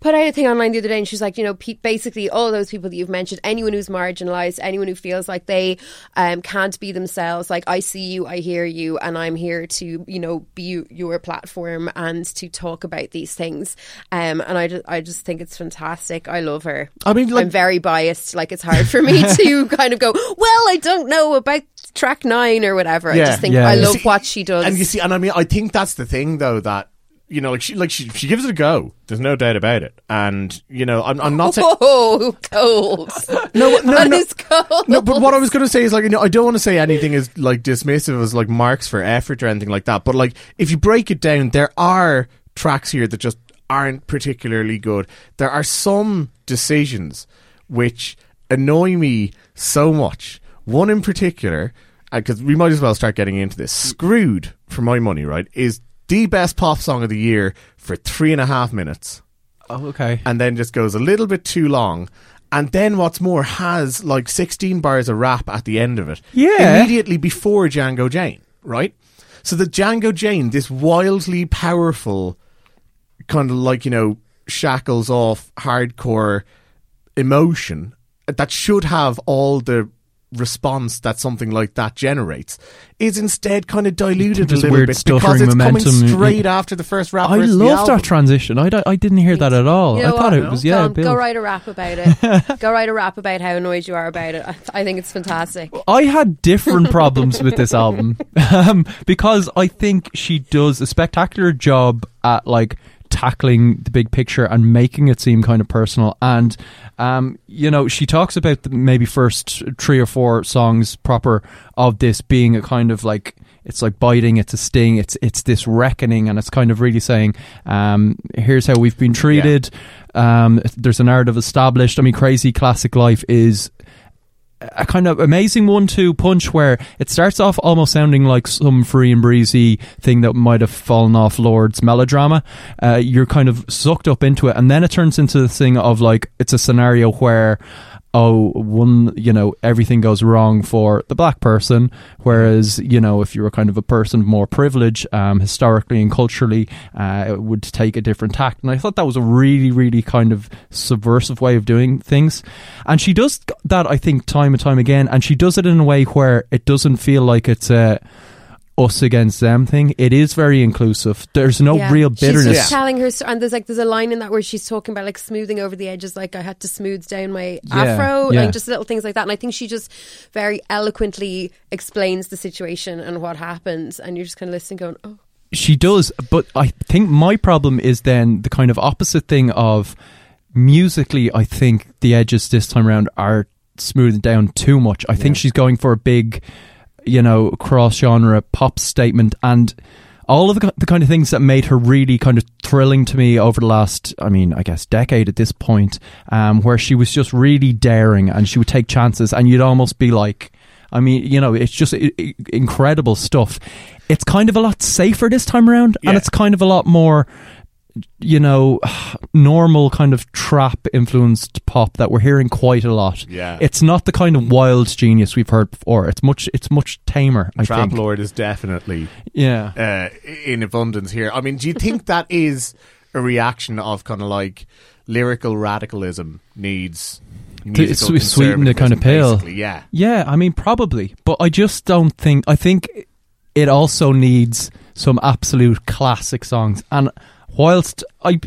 put out a thing online the other day, and she's like, you know, pe- basically all those people that you've mentioned, anyone who's marginalized, anyone who feels like they um can't be themselves, like I see you, I hear you, and I'm here to you know be your platform and to talk about these things. Um, and I just I just think it's fantastic. I love her. I mean, like- I'm very biased. Like it's hard for me to kind of go, well, I don't know about track nine or whatever. I just think I You love see- what she does. And you see, and I mean, I think that's the thing, though, that you know, like she, like she, she gives it a go. There's no doubt about it. And you know, I'm, I'm not saying. Whoa, cold. No, no, no. cold. No, but what I was going to say is like, you know, I don't want to say anything is like dismissive as like marks for effort or anything like that. But like, if you break it down, there are tracks here that just aren't particularly good. There are some decisions which annoy me so much. One in particular, uh, because we might as well start getting into this. Mm. Screwed, for my money, right, is the best pop song of the year for three and a half minutes Oh, okay. and then just goes a little bit too long. And then what's more has like 16 bars of rap at the end of it. Yeah. Immediately before Django Jane, right? So the Django Jane, this wildly powerful kind of like, you know, shackles off hardcore emotion that should have all the response that something like that generates is instead kind of diluted a Just little weird bit because stuttering it's momentum. coming straight after the first rap I verse of the love that transition. I, I didn't hear that at all. You I thought what? it was yeah. Go, go write a rap about it. go write a rap about how annoyed you are about it. I, I think it's fantastic. I had different problems with this album um, because I think she does a spectacular job at like tackling the big picture and making it seem kind of personal. And um, you know, she talks about the maybe first three or four songs proper of this being a kind of like it's like biting, it's a sting, it's it's this reckoning, and it's kind of really saying, um, here's how we've been treated. Um, there's a narrative established. I mean, crazy classic life is a kind of amazing one to punch where it starts off almost sounding like some free and breezy thing that might have fallen off Lorde's melodrama. Uh, you're kind of sucked up into it, and then it turns into the thing of like it's a scenario where oh, one, you know, everything goes wrong for the black person, whereas, you know, if you were kind of a person of more privilege, um, historically and culturally, uh, it would take a different tact. And I thought that was a really, really kind of subversive way of doing things. And she does that, I think, time and time again, and she does it in a way where it doesn't feel like it's a us against them thing. It is very inclusive. There's no Yeah. real She's bitterness. just telling her, sto- and there's like there's a line in that where she's talking about like smoothing over the edges, like I had to smooth down my Yeah, afro, yeah. like just little things like that. And I think she just very eloquently explains the situation and what happens, and you're just kind of listening, going, "Oh, She does, but I think my problem is then the kind of opposite thing of musically. I think the edges this time around are smoothed down too much. I think she's going for a big, you know, cross genre pop statement and. All of the, the kind of things that made her really kind of thrilling to me over the last, I mean, I guess decade at this point, um, where she was just really daring and she would take chances, and you'd almost be like, I mean, you know, it's just i- i- incredible stuff. It's kind of a lot safer this time around, and it's kind of a lot more, you know, normal kind of trap influenced pop that we're hearing quite a lot. Yeah. it's not the kind of wild genius we've heard before. It's much, it's much tamer. I Trap think. Lord is definitely Yeah. uh, in abundance here. I mean, do you think that is a reaction of kind of like lyrical radicalism needs swe- sweeten the kind of basically? Yeah, Yeah, I mean, probably, but I just don't think. I think it also needs some absolute classic songs. And whilst I,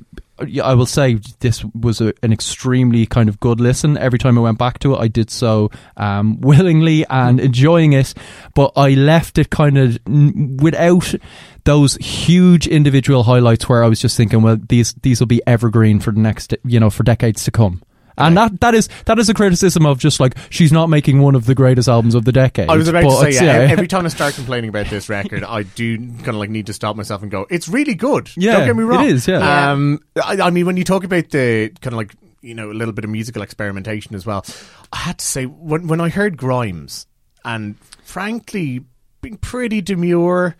I will say this was a, an extremely kind of good listen. Every time I went back to it, I did so um, willingly and enjoying it. But I left it kind of n- without those huge individual highlights where I was just thinking, well, these these will be evergreen for the next, you know, for decades to come. And that that is that is a criticism of just like she's not making one of the greatest albums of the decade. I was about but to say, it's- yeah, every time I start complaining about this record, I do kind of like need to stop myself and go, it's really good. Yeah, Don't get me wrong. It is. yeah. Um, I, I mean, when you talk about the kind of like, you know, a little bit of musical experimentation as well, I had to say, when, when I heard Grimes, and frankly, being pretty demure,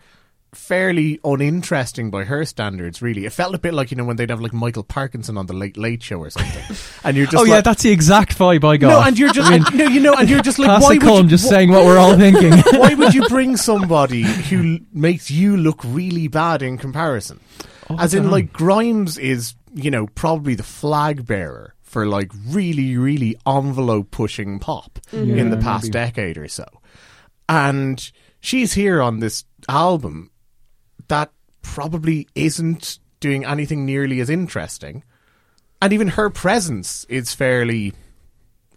fairly uninteresting by her standards, really, it felt a bit like, you know, when they'd have like Michael Parkinson on the Late Late Show or something. And you're just oh like, yeah, that's the exact vibe I got. no, and you're just, and, no, you know, and you're just like, why would you, just wh- saying what we're all thinking. why would you bring somebody who l- makes you look really bad in comparison? Oh, As in, like Grimes is, you know, probably the flag bearer for like really, really envelope pushing pop mm-hmm. in the past decade or so, and she's here on this album that probably isn't doing anything nearly as interesting, and even her presence is fairly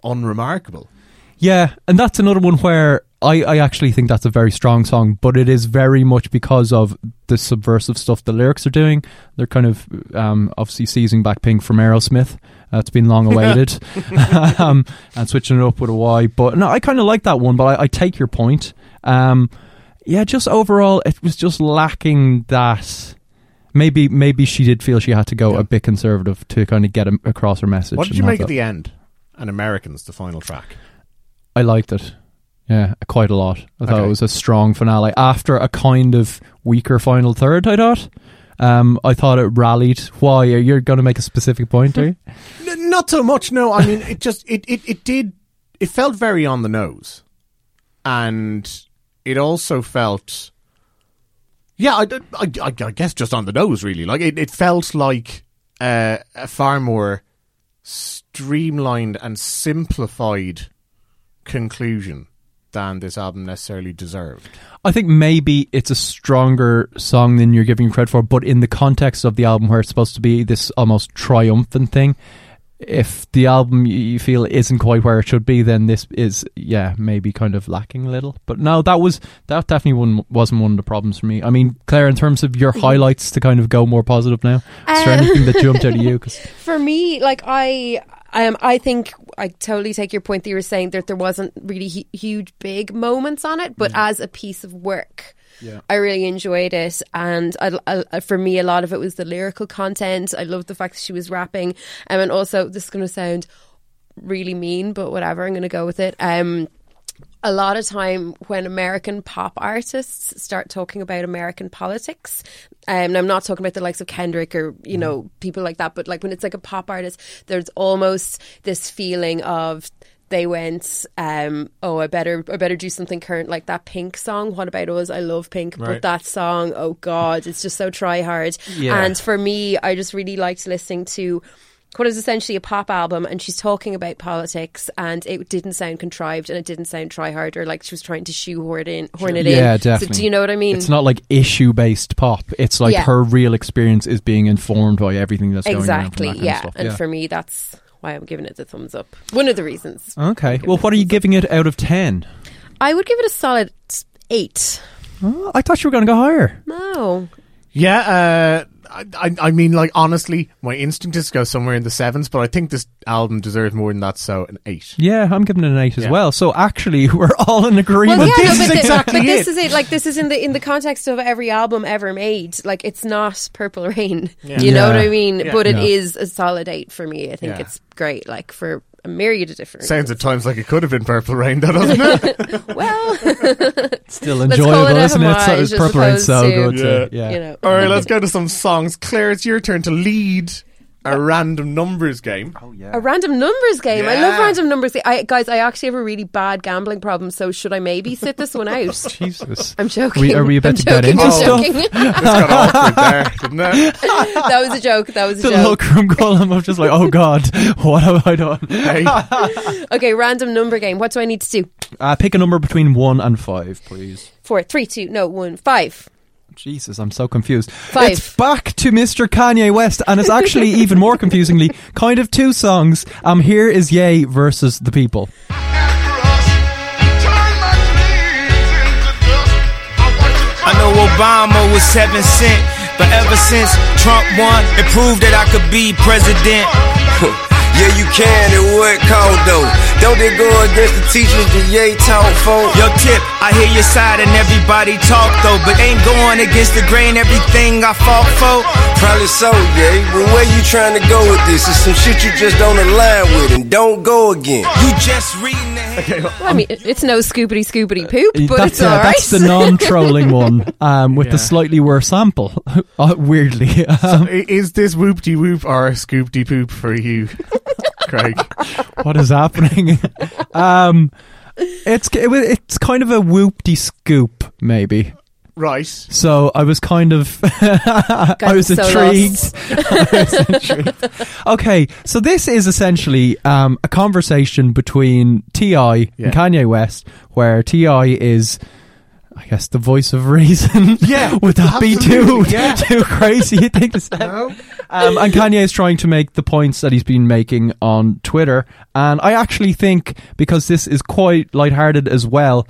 unremarkable. Yeah, and that's another one where I, I actually think that's a very strong song, but it is very much because of the subversive stuff the lyrics are doing. They're kind of um, obviously seizing back Pink from Aerosmith. Uh, it's been long awaited. um, and switching it up with a Y. But no, I kind of like that one, but I, I take your point. Um, yeah, just overall, it was just lacking that. Maybe maybe she did feel she had to go Yeah. a bit conservative to kind of get a, across her message. What did you make at the end? And Americans, the final track. I liked it. Yeah, quite a lot. I thought Okay. it was a strong finale after a kind of weaker final third. I thought. Um, I thought it rallied. Why? are You're going to make a specific point, are you? N- not so much. No, I mean it just it, it it did. It felt very on the nose, and it also felt. Yeah, I, I, I, guess just on the nose, really. Like it, it felt like uh, a far more streamlined and simplified conclusion than this album necessarily deserved. I think maybe it's a stronger song than you're giving credit for, but in the context of the album where it's supposed to be this almost triumphant thing, if the album you- feel isn't quite where it should be, then this is yeah maybe kind of lacking a little. But no, that was that definitely one, wasn't one of the problems for me. I mean, Claire, in terms of your highlights to kind of go more positive now, is there Uh, anything that jumped out of you? 'Cause- For me, like I, um, I think I totally take your point that you were saying that there wasn't really hu- huge big moments on it, but as a piece of work. I really enjoyed it, and I, I- for me, a lot of it was the lyrical content. I loved the fact that she was rapping, um, and also this is going to sound really mean, but whatever. I'm going to go with it. Um, a lot of time when American pop artists start talking about American politics, um, and I'm not talking about the likes of Kendrick or you know people like that, but like when it's like a pop artist, there's almost this feeling of they went, um, "Oh, I better, I better do something current like that Pink song." What about us? I love Pink, but that song, oh god, it's just so try hard. Yeah. And for me, I just really liked listening to. What is essentially a pop album, and she's talking about politics, and it didn't sound contrived, and it didn't sound try hard, or like she was trying to shoehorn it in. Horn it in. yeah, So definitely. do you know what I mean? It's not like issue based pop. It's like Yeah. her real experience is being informed by everything that's going on. exactly. From that kind yeah, and yeah. for me, that's why I'm giving it the thumbs up. One of the reasons. okay. Well, what are you giving it out of ten? I would give it a solid eight. Oh, I thought you were going to go higher. No, Yeah, uh, I, I, I mean, like honestly, my instinct is to go somewhere in the sevens, but I think this album deserves more than that, so an eight. Yeah, I'm giving it an eight as Yeah. well. So actually, we're all in agreement. Well, yeah, this no, is the- exactly but this it. is it. Like this is in the in the context of every album ever made. Like it's not Purple Rain. Yeah. You know what I mean? Yeah. But it Yeah. is a solid eight for me. I think Yeah. it's great. Like for a myriad of different. Sounds at times like it could have been Purple Rain, though, doesn't it? well. Still Let's call enjoyable, isn't it? So it's Purple Rain's so good. to- too. Yeah. You know. All right, let's go to some songs. Claire, it's your turn to lead a random numbers game. Oh yeah. A random numbers game. I love random numbers. I, guys, I actually have a really bad gambling problem. So should I maybe sit this one out? Jesus. I'm joking. We- are we about I'm to get joking, into I'm stuff? joking. This got awkward there, didn't it? that was a joke. That was a joke. The joke. look from Colin of just like, oh god, what have I done? Hey, Okay, random number game. What do I need to do? Uh, pick a number between one and five, please. Four, three, two, no, one, five. Jesus, I'm so confused. Five. It's back to Mr. Kanye West, and it's actually even more confusingly kind of two songs. Um, here is Ye versus the People. I know Obama was seven cent, but ever since Trump won, it proved that I could be president. Yeah, you can. It would count though. Don't they go against the teachers that Ye taught for? Yo, Tip, I hear your side and everybody talk though, but ain't going against the grain everything I fought for. Probably so, yeah. But where you trying to go with this? It's some shit you just don't align with, and don't go again. You just reading the head. Well, I mean, it's no scoopity scoopity poop, but that's, it's all uh, right. that's the non-trolling one, um, with Yeah. the slightly worse sample. uh, weirdly, um, I- is this whoop de whoop or a scoop poop for you, Craig? what is happening? um, it's it, it's kind of a whoop-de scoop, maybe. Right. So I was kind of, I was so intrigued. I was intrigued. Okay, so this is essentially um, a conversation between T.I. Yeah. and Kanye West, where T.I. is. I guess the voice of reason. Yeah, would that be too yeah. too crazy? You think to say? No. Um, and Kanye is trying to make the points that he's been making on Twitter, and I actually think because this is quite lighthearted as well.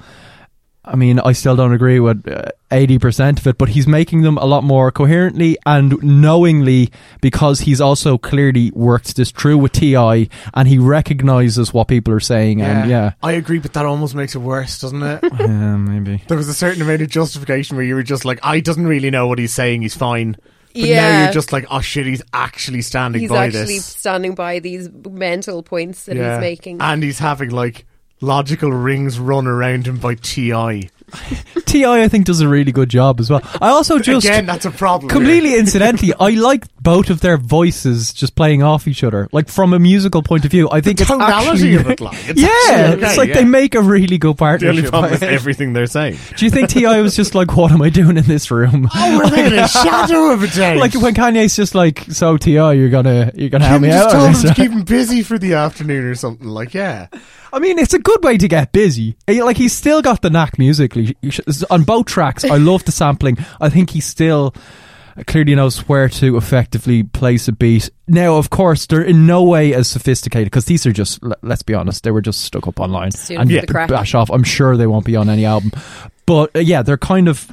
I mean, I still don't agree with uh, eighty percent of it, but he's making them a lot more coherently and knowingly because he's also clearly worked this through with T.I., and he recognizes what people are saying. And yeah, I agree, but that almost makes it worse, doesn't it? yeah, maybe. there was a certain amount of justification where you were just like, I doesn't really know what he's saying. He's fine. But now Yeah. you're just like, oh shit, he's actually standing He's by actually this. standing by these mental points that he's making. and he's having like logical rings run around him by Ti. T.I., I think, does a really good job as well. I also just Again, that's a problem. completely incidentally, I like both of their voices just playing off each other. Like from a musical point of view, I think it's tonality actually, of it, like, it's yeah, actually it's like yeah. they make a really good The only partnership. problem is everything they're saying. Do you think T.I. was just like, "What am I doing in this room?" Oh, we're in a shadow of a doubt. like when Kanye's just like, "So T.I., you're gonna you're gonna help me just out." told on him this, to keep him busy for the afternoon or something. Like, yeah. I mean, it's a good way to get busy. Like he's still got the knack musically on both tracks. I love the sampling. I think he still clearly knows where to effectively place a beat. Now, of course, they're in no way as sophisticated because these are just. Let's be honest, they were just stuck up online doing and it for the crack. bash off. I'm sure they won't be on any album, but uh, yeah, they're kind of.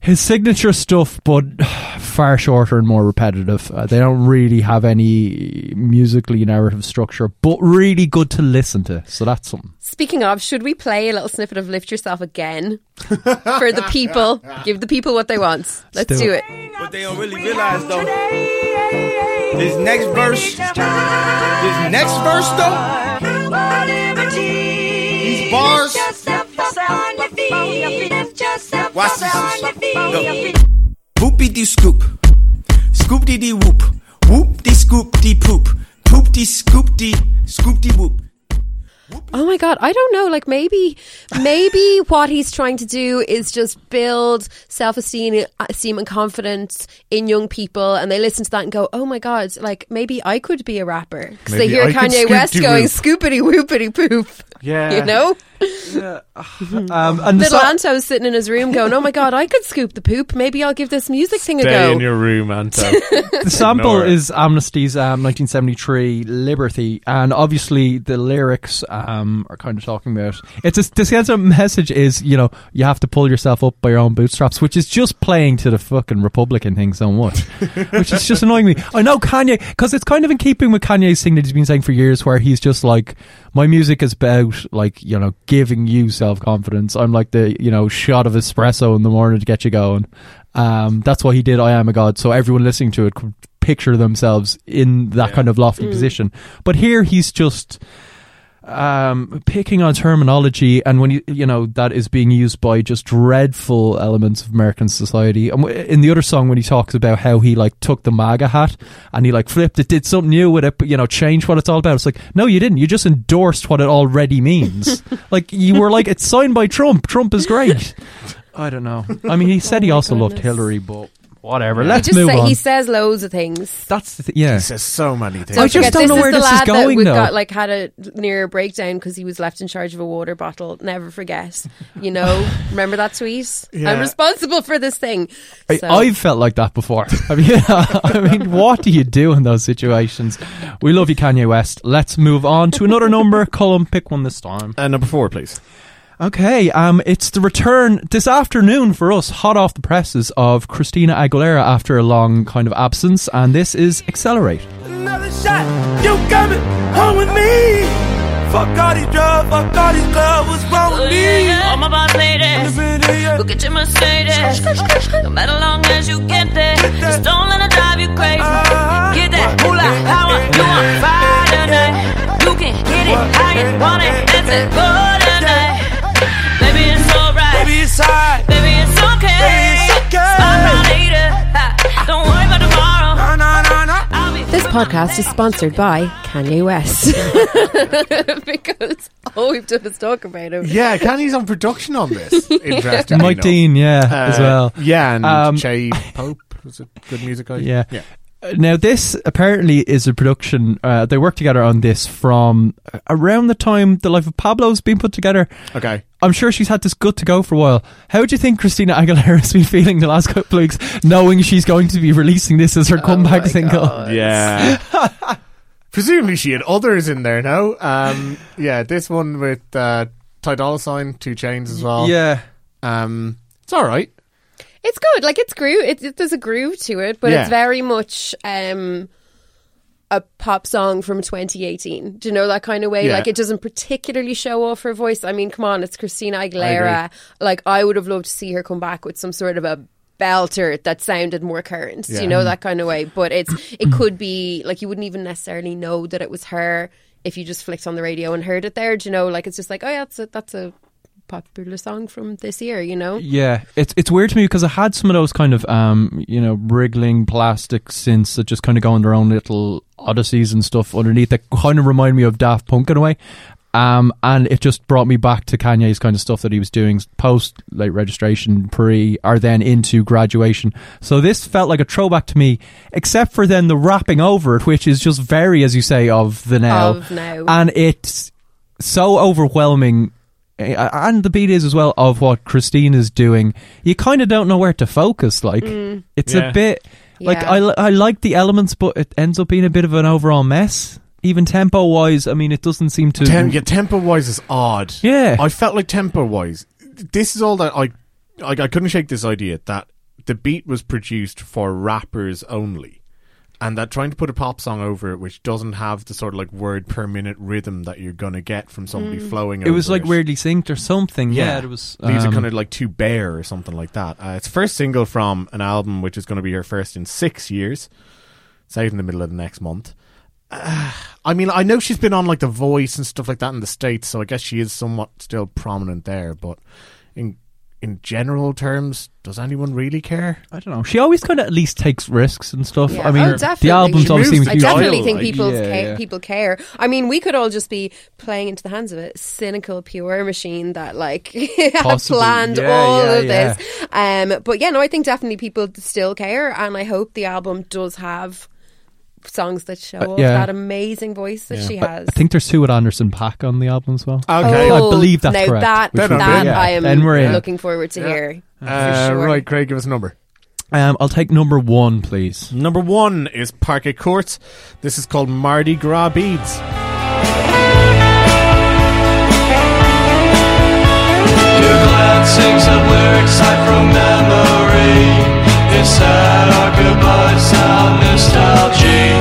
His signature stuff, but far shorter and more repetitive. Uh, they don't really have any musically narrative structure, but really good to listen to. So that's something. Speaking of, should we play a little snippet of "Lift Yourself" again for the people? Give the people what they want. Let's do do it. it. What they don't really realize though, this next verse, this next verse though, these bars. Watch this. Go. Whoopie dee scoop. Scoop dee dee whoop. Whoop dee scoop dee poop. Poop dee scoop dee scoop dee whoop. Oh my god, I don't know. Like maybe, maybe what he's trying to do is just build self-esteem, esteem, and confidence in young people, and they listen to that and go, "Oh my god, like maybe I could be a rapper." Because they hear I Kanye West scoop-de-whoop. going "scoopity whoopity poop." Yeah. you know. Um, and the Little so- Anto's sitting in his room going, "Oh my god, I could scoop the poop. Maybe I'll give this music thing a Stay go." in your room, Anto. the sample Ignore it. is Amnesty's um, 1973 Liberty, and obviously the lyrics um, are kind of talking about it's a, the sense of message is you know you have to pull yourself up by your own bootstraps, which is just playing to the fucking Republican thing so much, which is just annoying me. I know Kanye because it's kind of in keeping with Kanye's thing that he's been saying for years, where he's just like my music is about like you know giving you self confidence. I'm like the you know shot of espresso in the morning to get you going. Um, that's why he did I Am a God, so everyone listening to it could picture themselves in that kind of lofty position. But here he's just um, picking on terminology, and when you you know that is being used by just dreadful elements of American society. And in the other song, when he talks about how he like took the MAGA hat and he like flipped it, did something new with it, but you know changed what it's all about. It's like no, you didn't. You just endorsed what it already means. like you were like it's signed by Trump. Trump is great. I don't know. I mean, he said he also loved. Hillary, but whatever. Yeah. Let's just move say, on. He says loads of things. That's the th- yeah. He says so many things. I just forget, don't know is where the this is lad that going, we though. Got like had a near breakdown because he was left in charge of a water bottle. Never forget. You know, remember that tweet? Yeah. I'm responsible for this thing. I, So- I've felt like that before. I mean, I mean, what do you do in those situations? We love you, Kanye West. Let's move on to another number. Column, pick one this time. Uh, number four, please. Okay, um, it's the return this afternoon for us, hot off the presses of Christina Aguilera after a long kind of absence, and this is Accelerate. Another shot, you coming home with me. Fuck all these drugs, fuck all these clubs, what's wrong with me? All my boss ladies, Look look at your Mercedes. No matter long as you get there, just don't let it drive you crazy. Ah, ah, ah. Get that moolah power, you on fire tonight. You can get it how you want it, that's it, go Baby, it's high. Baby, it's okay. Baby, it's okay. Smile later. Don't worry about tomorrow. No, no, no, no. This podcast is sponsored by Kanye West because all we've done is talk about him. Yeah, Kanye's on production on this. Interesting. Mike Dean, yeah, as well. Yeah, and Um, Che Pope was a good music guy. Yeah. yeah. Now, this apparently is a production. Uh, they worked together on this from uh, around the time the life of Pablo's been put together. Okay. I'm sure she's had this good to go for a while. How do you think Christina Aguilera has been feeling the last couple of weeks, knowing she's going to be releasing this as her comeback Oh my single? God. Yeah. Presumably she had others in there now. Um, yeah, this one with uh, Ty Dolla Sign, 2 Chainz as well. Yeah. Um, it's all right. It's good. Like it's groove. It, it, there's a groove to it, but Yeah. it's very much um, a pop song from 2018. Do you know that kind of way? Yeah. Like it doesn't particularly show off her voice. I mean, come on, it's Christina Aguilera. Like I would have loved to see her come back with some sort of a belter that sounded more current. Do Yeah. You know that kind of way. But it's it could be like you wouldn't even necessarily know that it was her if you just flicked on the radio and heard it there. Do you know? Like it's just like oh yeah, that's a that's a popular song from this year. You know. Yeah, it's it's weird to me because I had some of those kind of um you know wriggling plastic synths that just kind of go on their own little odysseys and stuff underneath that kind of remind me of Daft Punk in a way. Um, and it just brought me back to Kanye's kind of stuff that he was doing post late registration, pre, or then into graduation. So this felt like a throwback to me, except for then the rapping over it, which is just very, as you say, of the now. Of now. And it's so overwhelming Eh, and the beat is as well of what Christine is doing. You kind of don't know where to focus. Like mm. it's Yeah. a bit like Yeah. I I like the elements, but it ends up being a bit of an overall mess. Even tempo wise, I mean, it doesn't seem to. Tem- yeah, tempo wise is odd. Yeah. I felt like tempo wise. This is all that I, I I couldn't shake this idea that the beat was produced for rappers only, and that trying to put a pop song over it, which doesn't have the sort of like word per minute rhythm that you're gonna get from somebody flowing. it was over like weirdly synced or something. Yeah, it was. leaves it um, kind of like too bare or something like that. Uh, it's first single from an album which is going to be her first in six years. It's out in the middle of the next month. Uh, I mean, I know she's been on like The Voice and stuff like that in the states, so I guess she is somewhat still prominent there. But in in general terms, does anyone really care? I don't know. She always kind of at least takes risks and stuff. Yeah. I mean, Oh, the definitely. albums She always moves seem the I huge. dial, definitely think like, people yeah, ca- yeah. people care. I mean, we could all just be playing into the hands of a cynical PR machine that like have planned Yeah, all yeah, of yeah. this. Um, but yeah, no, I think definitely people still care, and I hope the album does have songs that show Uh, off yeah. that amazing voice that she has. I think there's two with Anderson .Paak on the album as well. Okay. I believe that's now correct. That, Which that I'm. I am Then we're in. looking forward to Yeah. hear. Uh, sure. Right, Craig, give us a number. Um, I'll take number one, please. Number one is Parquet Court. This is called Mardi Gras Beads. Your glancings of lyrics I from memory. It's that archibald sound nostalgia.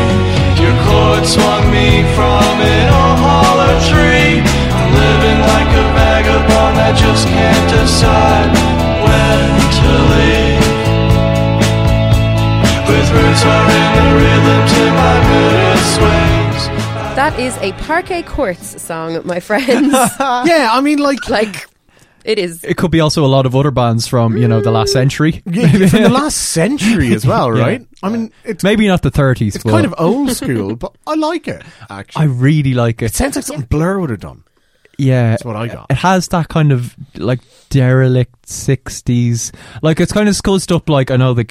Your chord swung me from an old holler tree. I'm living like a vagabond that just can't decide when to leave. With roots are in the rhythms in my rooted swings. That is a Parquet Courts song, my friends. yeah, I mean, like, like it is. It could be also a lot of other bands from you know the last mm. century. yeah, from the last century as well, Yeah. right? I mean, it's Maybe not the 30s. it's but kind of old school, but I like it. Actually, I really like it it. sounds like something Blur would have done. Yeah, That's what I got. It has that kind of like derelict '60s. Like it's kind of skulled up. Like I know they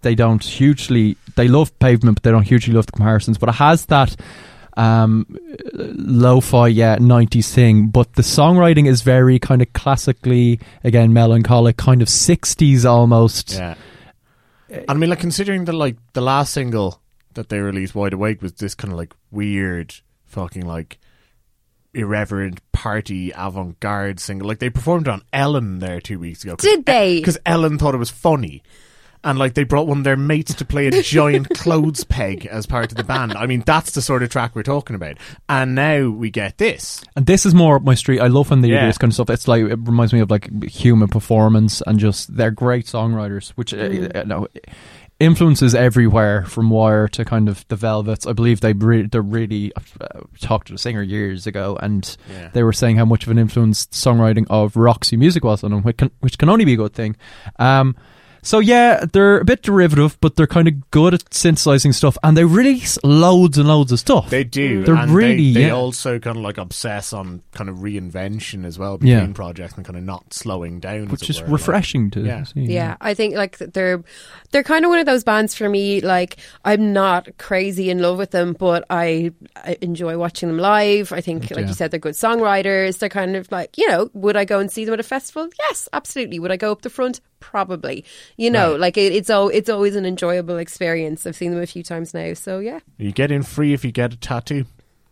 they don't hugely they love Pavement, but they don't hugely love the comparisons. But it has that um lo-fi yeah 90s thing but the songwriting is very kind of classically again melancholic kind of 60s almost Yeah. And I mean, like considering the like the last single that they released, "Wide Awake," was this kind of like weird, fucking like irreverent party avant-garde single. Like they performed on Ellen there two weeks ago. Did they? Because Ellen thought it was funny. And like they brought one of their mates to play a giant clothes peg as part of the band. I mean, that's the sort of track we're talking about. And now we get this. And this is more up my street. I love when they Yeah. do this kind of stuff. It's like it reminds me of like human performance and just they're great songwriters. Which uh, uh, no influences everywhere from Wire to kind of the Velvets. I believe they re- they really uh, talked to the singer years ago, and Yeah. they were saying how much of an influence songwriting of Roxy music was on them, which can which can only be a good thing. Um, so yeah, they're a bit derivative, but they're kind of good at synthesizing stuff, and they release loads and loads of stuff. They do. They're and really They, they yeah. also kind of like obsess on kind of reinvention as well between Yeah. projects and kind of not slowing down, which is it is were, like- refreshing to Yeah. see. Yeah, I think like they're they're kind of one of those bands for me. Like I'm not crazy in love with them, but I, I enjoy watching them live. I think, like Yeah. you said, they're good songwriters. They're kind of like you know, would I go and see them at a festival? Yes, absolutely. Would I go up the front? Probably. You know, Right. like it, it's al- it's always an enjoyable experience. I've seen them a few times now, so yeah, You get in free if you get a tattoo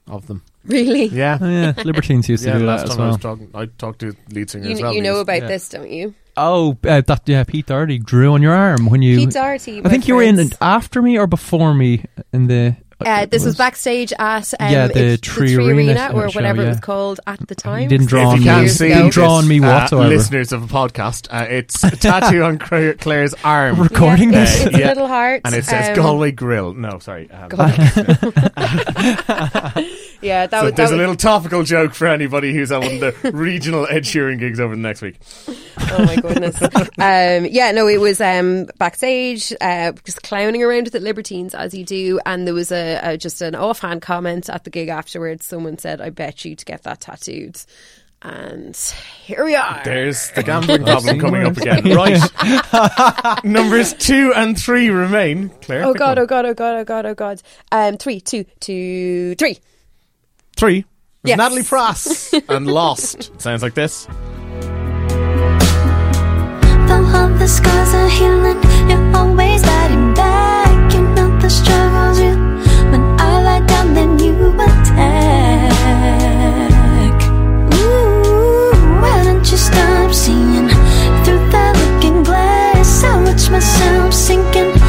of them. really. Yeah. Oh, yeah, Libertines used to yeah, do last that as time I was well. talking, I talked to lead singer You, as well. you know about yeah. this, don't you? Oh, uh, that yeah, Pete Doherty drew on your arm when you. Pete Doherty. I my think you were in after me or before me in the. Uh, this was backstage at um, Yeah, the it's Tree Tree Arena Arena, or show, whatever it was called at the time. didn't draw if on you me. can't Years see ago. Didn't draw on this, me uh, whatsoever. listeners of a podcast, uh, it's a tattoo on Claire's arm. recording Yeah, this. It's Yeah. a little heart, And it says um, Galway Girl. No, sorry. Um, Yeah, that so was. there's that a was- little topical joke for anybody who's at one of the regional Ed Sheeran gigs over the next week. Oh my goodness. um, yeah, no, it was um, backstage, uh, just clowning around with the Libertines as you do, and there was a, a just an offhand comment at the gig afterwards. Someone said, "I bet you to get that tattooed." And here we are. There's the gambling problem coming up again. Right. Numbers two and three remain. Claire. Oh god! Oh god! Oh god! Oh god! Oh god! Um, three, two, two, three. Three. was Yes. Natalie Prass and Lost. Sounds like this. Though all the scars are healing, you're always fighting back. You know the struggle's real. When I lie down, then you attack. Ooh, why don't you stop seeing through that looking glass? I watch myself sinking.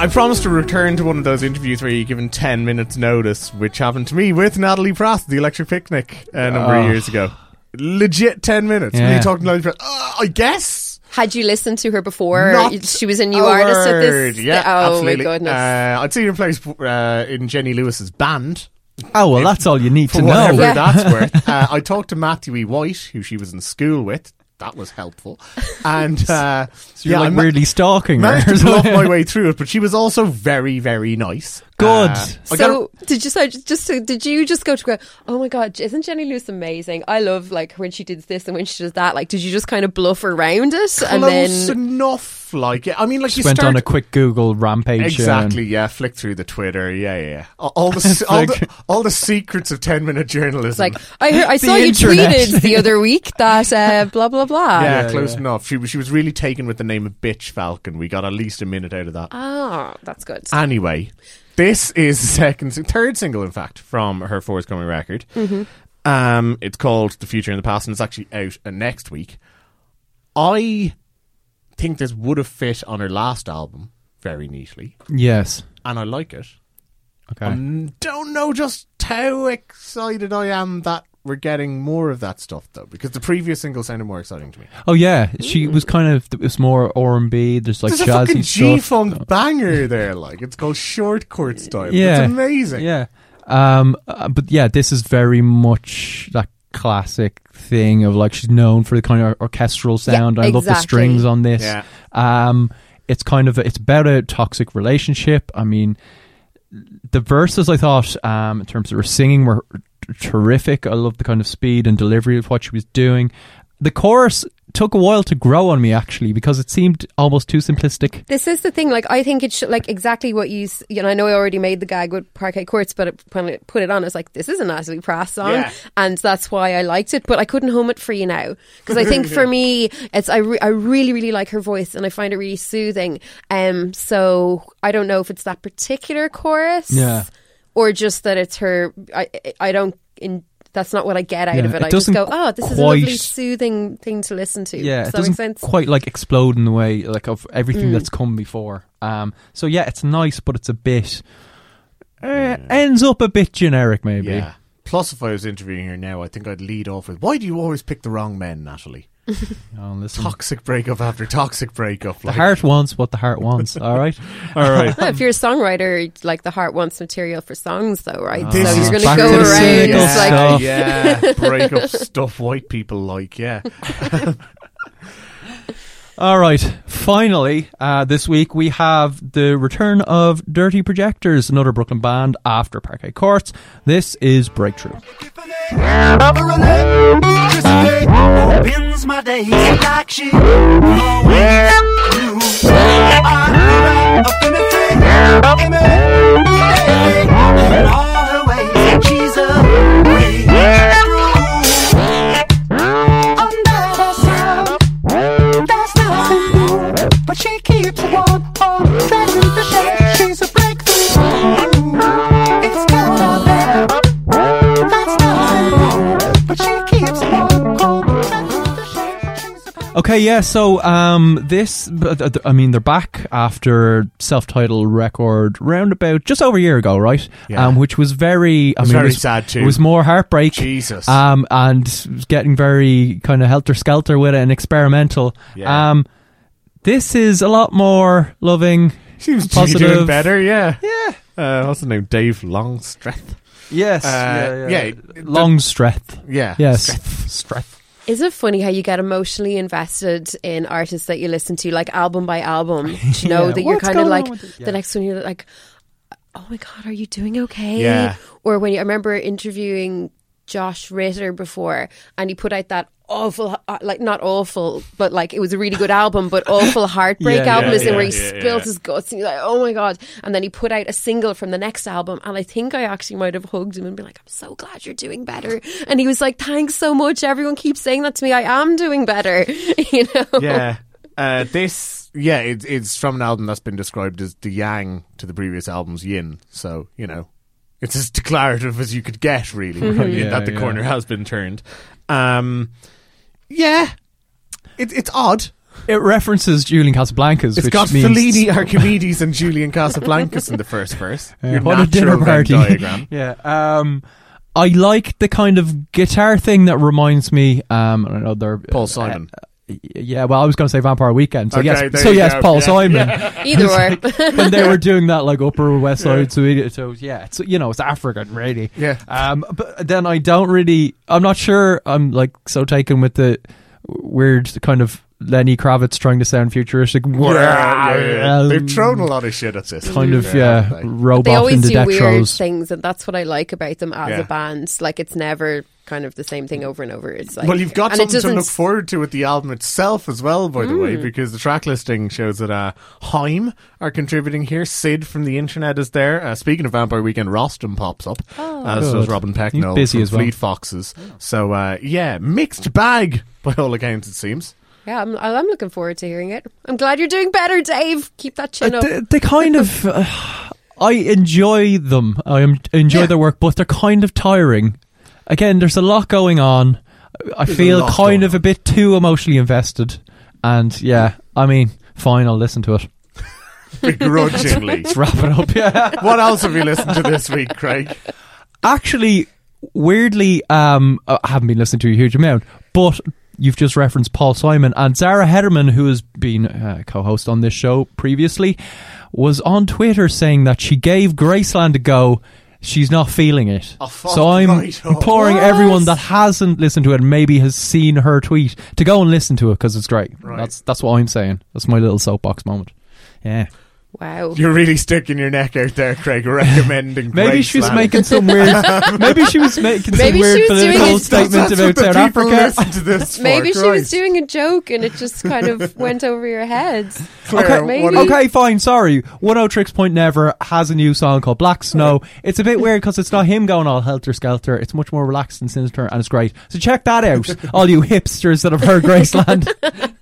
I promised to return to one of those interviews where you're given 10 minutes notice, which happened to me with Natalie Prass, the Electric Picnic, a number Oh. of years ago. Legit 10 minutes. When Yeah. you talking to Natalie Prass, uh, I guess. Had you listened to her before? Not she was a new a artist at word. this. Yeah, oh absolutely. my goodness. Uh, I'd seen her play uh, in Jenny Lewis's band. Oh well, that's all you need For to know. whatever Yeah. that's worth. Uh, I talked to Matthew E. White, who she was in school with. That was helpful. And uh, So you're yeah, like I ma- weirdly stalking her. managed to bluff my way through it, but she was also very, very nice. Good. Uh, I got so did you so just so did you just go to go? Oh my god, isn't Jenny Lewis amazing? I love like when she did this and when she does that. Like, did you just kind of bluff around it and close then? enough. Like, yeah, I mean, like Just you went start on a quick Google rampage. Exactly, yeah. Flick through the Twitter, yeah, yeah. yeah. All, all the all the all the secrets of ten minute journalism. It's like I heard, I The saw you internet. tweeted the other week that uh, blah blah blah. yeah, yeah, close yeah. enough. She she was really taken with the name of Bitch Falcon. We got at least a minute out of that. Oh, that's good. Anyway, this is the second, third single, in fact, from her forthcoming record. Um, it's called "The Future in the Past" and it's actually out uh, next week. I think this would have fit on her last album very neatly, Yes. and I like it. Okay. I don't know just how excited I am that we're getting more of that stuff though, because the previous single sounded more exciting to me. oh yeah, she was kind of. it's more R and B. There's like There's a fucking jazzy G stuff. funk banger there, like it's called Short Court Style. Yeah. it's amazing. Yeah. Um. uh, but yeah, this is very much that classic thing of like she's known for the kind of orchestral sound. I love the strings on this. Yeah. Um. It's kind of it's about a toxic relationship. I mean, the verses I thought, um, in terms of her singing, were terrific. I love the kind of speed and delivery of what she was doing. The chorus took a while to grow on me actually because it seemed almost too simplistic. This is the thing. Like, I think it's should like exactly what you. s- You know, I know I already made the gag with Parquet Courts, but it, when I put it on, it's like this is a Natalie Prass song, Yeah. and that's why I liked it. But I couldn't hum it for you now because I think for me, it's I re- I really really like her voice and I find it really soothing. Um, so I don't know if it's that particular chorus, Yeah. Or just that it's her. I I- I don't. In, that's not what I get out Yeah, of it. it I just go, oh, this is a lovely, soothing thing to listen to. Yeah, Does it that make doesn't sense? quite like explode in the way like of everything Mm. that's come before. Um, so yeah, it's nice, but it's a bit uh, ends up a bit generic, maybe. Yeah. Plus, if I was interviewing her now, I think I'd lead off with, "Why do you always pick the wrong men, Natalie? Oh, listen. Toxic breakup after toxic breakup. The heart wants what the heart wants. All right. all right. Well, if you're a songwriter, like the heart wants material for songs, though, right? Ah. This so is you're going back to to go around. cynical It's like, stuff. yeah, breakup stuff white people like. Yeah, All right. Finally, uh, this week we have the return of Dirty Projectors, another Brooklyn band after Parquet Courts. This is Breakthrough. But she keeps on on treading the shade. She's a breakthrough. It's gonna be. That's nothing but she keeps on on treading the shade. She's a Okay, yeah. So, um, this, but, uh, I mean, they're back after self-titled record round about just over a year ago, right? Yeah. Um, which was very, I was mean, very it was, sad too. It was more heartbreak. Jesus. Um, and was getting very kind of helter skelter with it and experimental. Yeah. Um, this is a lot more loving. seems to be positive. doing better. Yeah, Yeah. Uh, what's the name? Dave Longstreth. Yes. Uh, yeah, yeah. Longstreth. Yeah. Yes. Streth. Is it funny how you get emotionally invested in artists that you listen to, like album by album? you know Yeah, that you're kind of like? Yeah. the next one, you're like, oh my god, are you doing okay? Yeah. Or when you, I remember interviewing Josh Ritter before, and he put out that awful, uh, like not awful, but like it was a really good album, but awful heartbreak Yeah, album yeah, is the where he yeah, yeah, spills yeah. his guts, and you're like, oh my god! And then he put out a single from the next album, and I think I actually might have hugged him and been like, I'm so glad you're doing better. And he was like, thanks so much. Everyone keeps saying that to me. I am doing better. you know? Yeah. Uh, this, yeah, it, it's from an album that's been described as the yang to the previous album's yin. So, you know, it's as declarative as you could get, really, right, Yeah, that the yeah. corner has been turned. Um, yeah, it, it's odd. It references Julian Casablancas, It's which got means Fellini, Archimedes, and Julian Casablancas in the first verse. Uh, Your what a dinner party! diagram. yeah. Um, I like the kind of guitar thing that reminds me. Um, I don't know Paul Simon. uh, yeah, well, I was going to say Vampire Weekend. So Okay, yes, there so yes, go. Paul Yeah. Simon. Yeah. Either or. when they were doing that like Upper West Side, so, it- so yeah, it's you know it's African really. Yeah. Um, but then I don't really. I'm not sure. I'm like so taken with the weird kind of Lenny Kravitz trying to sound futuristic. Yeah, yeah, yeah. Um, They've thrown a lot of shit at this. kind of Yeah, yeah, like- robot they always in do death weird throes. things, and that's what I like about them as Yeah. a band. Like it's never kind of the same thing over and over. It's like well, you've got something to look forward to with the album itself as well, by the way, Mm. because the track listing shows that uh, Haim are contributing here. Syd from the internet is there. Uh, speaking of Vampire Weekend, Rostam pops up, Oh. as Good. does Robin He's Pecknold busy from as well. Fleet Foxes. So, uh, yeah, mixed bag by all accounts, it seems. Yeah, I'm, I'm looking forward to hearing it. I'm glad you're doing better, Dave. Keep that chin up. they, they kind of. Uh, I enjoy them. I enjoy Yeah. their work, but they're kind of tiring. Again, there's a lot going on. I There's feel kind going of a bit too emotionally invested, and yeah, I mean, fine, I'll listen to it. Begrudgingly. Let's wrap it up. Yeah. what else have you listened to this week, Craig? Actually, weirdly, um, I haven't been listening to a huge amount, but you've just referenced Paul Simon and Zara Hedderman, who has been uh, co-host on this show previously, was on Twitter saying that she gave Graceland a go. She's not feeling it. Oh, fuck so I'm right oh. imploring What? everyone that hasn't listened to it and maybe has seen her tweet to go and listen to it because it's great. Right. That's that's what I'm saying. That's my little soapbox moment. Yeah. Wow. You're really sticking your neck out there, Craig, recommending Maybe she was Graceland. making some weird. maybe she was making some Maybe she weird political statement about what South Africa. to this for, Maybe she was doing a joke and it just kind of went over your head. Claire, maybe. Okay, fine. Sorry. Oneohtrix Point Never has a new song called Black Snow. It's a bit weird because it's not him going all helter skelter. It's much more relaxed and sinister, and it's great. So check that out, all you hipsters that have heard Graceland.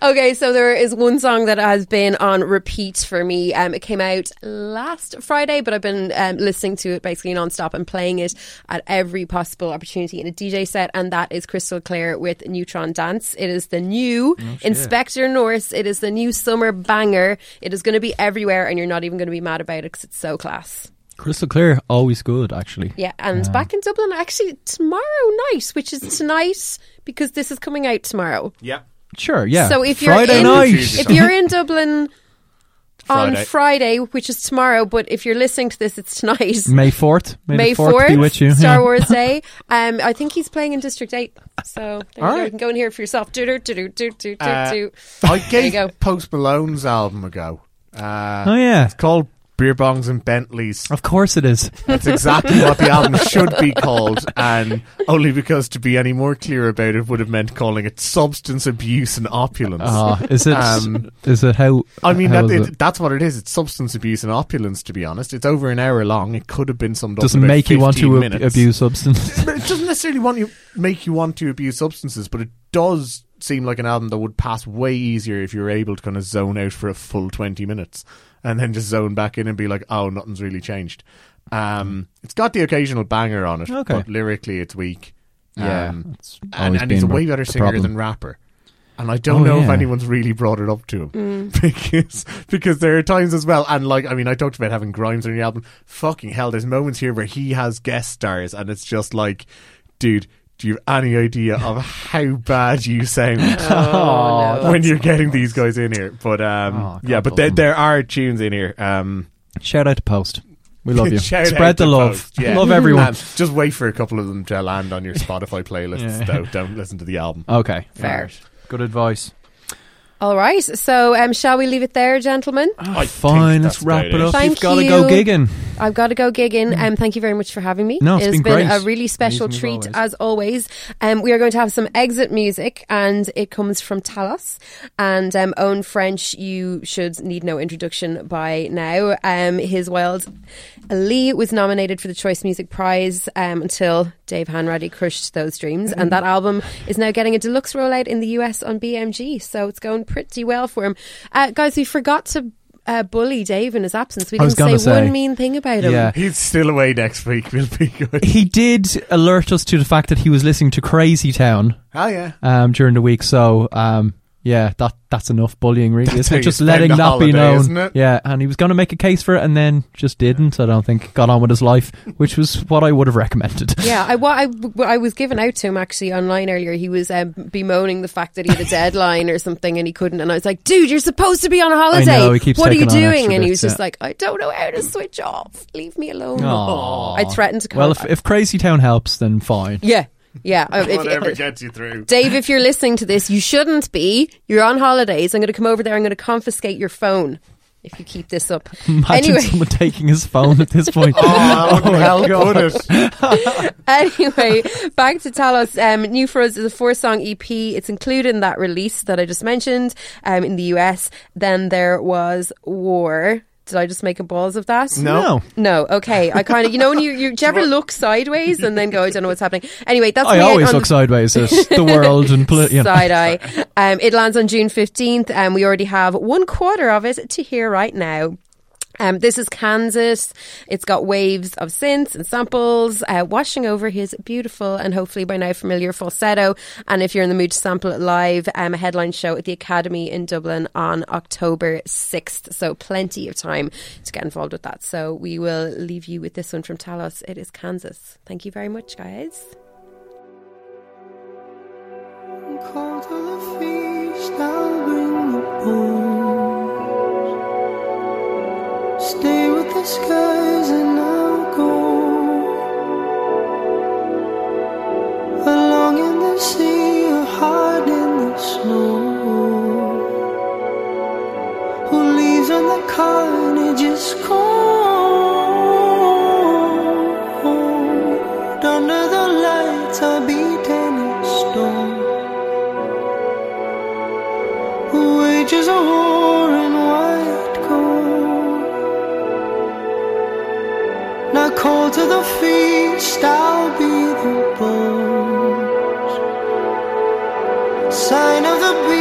Okay, so there is one song that has been on repeat for me. Um, it came out last Friday, but I've been um, listening to it basically non-stop and playing it at every possible opportunity in a DJ set, and that is Krystal Klear with Neutron Dance. It is the new Inspector Norse. It is the new summer banger. It is going to be everywhere, and you're not even going to be mad about it because it's so class. Krystal Klear, always good, actually. Yeah, and back in Dublin actually tomorrow night, which is tonight because this is coming out tomorrow. Yeah. Sure, yeah. So if you're Friday in, night, if you're in Dublin on Friday. Friday, which is tomorrow, but if you're listening to this, it's tonight. May fourth, May, May the fourth be with you. Star Yeah. Wars Day. Um, I think he's playing in District Eight, so there you go. All right. You can go and hear it for yourself. Do do do do do do Uh, do. I gave. Post Malone's album a go. Uh, Oh yeah, It's called Beer Bongs and Bentleys. of course it is. That's exactly what the album should be called, and only because to be any more clear about it would have meant calling it Substance Abuse and Opulence. Ah, is it? Um, is it how? I mean, how that, is it, that's what it is. It's substance abuse and opulence, to be honest. It's over an hour long. It could have been summed up doesn't make you want to ab- abuse substance. But it doesn't necessarily want you make you want to abuse substances, but it does seem like an album that would pass way easier if you were able to kind of zone out for a full twenty minutes and then just zone back in and be like, oh, nothing's really changed. Um, it's got the occasional banger on it, Okay. but lyrically it's weak. Yeah, Um, it's and, and he's a way better singer problem. than rapper. And I don't Oh, know if anyone's really brought it up to him Mm. because because there are times as well, and like I mean, I talked about having Grimes on the album. Fucking hell, there's moments here where he has guest stars, and it's just like, dude, do you have any idea of how bad you sound Oh, no. when you're getting these guys in here? But um, Oh, yeah, but there, there are tunes in here. Um, Shout out to Post. We love you. shout Spread the love. Post, yeah. Love everyone. Um, just wait for a couple of them to land on your Spotify playlists. Yeah. though. Don't listen to the album. Okay, Fair. Good advice. All right. So, um, shall we leave it there, gentlemen? I Fine, let's wrap it up. Thank You've got to go gigging. I've got to go gigging. Um, thank you very much for having me. No, it's it has been been, great. a really special Amazing as treat always. as always. Um, we are going to have some exit music, and it comes from Talos and um, Eoin French. You should need no introduction by now. Um, his Wild Alee was nominated for the Choice Music Prize um, until Dave Hanratty crushed those dreams, and that album is now getting a deluxe rollout in the US on BMG. So it's going pretty well for him, uh, guys. We forgot to. Uh, bully Dave in his absence. We didn't gonna say, one mean thing about him. Yeah. He's still away next week. We'll be good. He did alert us to the fact that he was listening to Crazy Town Oh yeah. um, during the week. So um, Yeah, that that's enough bullying, really. That's isn't it? Just letting a that be known. isn't it? Yeah, and he was going to make a case for it, and then just didn't. I don't think got on with his life, which was what I would have recommended. Yeah, I, what I, what I was given out to him actually online earlier. He was um, bemoaning the fact that he had a deadline or something and he couldn't. And I was like, dude, you're supposed to be on a holiday. know, he keeps what are you doing? And he bits, was just yeah. like, I don't know how to switch off. Leave me alone. Aw. I threatened to call Well, if, if Crazy Town helps, then fine. Yeah. Yeah. uh, if- Whatever gets you through. Dave, if you're listening to this, you shouldn't be. You're on holidays. I'm going to come over there. I'm going to confiscate your phone if you keep this up. Imagine anyway, someone taking his phone at this point. Oh, that wouldn't my help, it? anyway, back to Talos. Um, New for Us is a four song EP. It's included in that release that I just mentioned um, in the US. Then there was War. Did I just make a balls of that? No. No, okay. I kind of, you know, when you, you, do you ever look sideways and then go, I don't know what's happening. Anyway, that's I always on look sideways at the world and poli- you know. side eye. Um, it lands on June 15th, and we already have one quarter of it to hear right now. Um, this is Kansas. It's got waves of synths and samples uh, washing over his beautiful and hopefully by now familiar falsetto. And if you're in the mood to sample it live, um, a headline show at the Academy in Dublin on October 6th. So plenty of time to get involved with that. So we will leave you with this one from Talos. It is Kansas. Thank you very much, guys. The bring the. Stay with the skies and I'll go along in the sea or hard in the snow. Who leaves on the carnage is cold under the lights are beaten in stone. Who wages a war Call to the feast, I'll be the bones. Sign of the beast,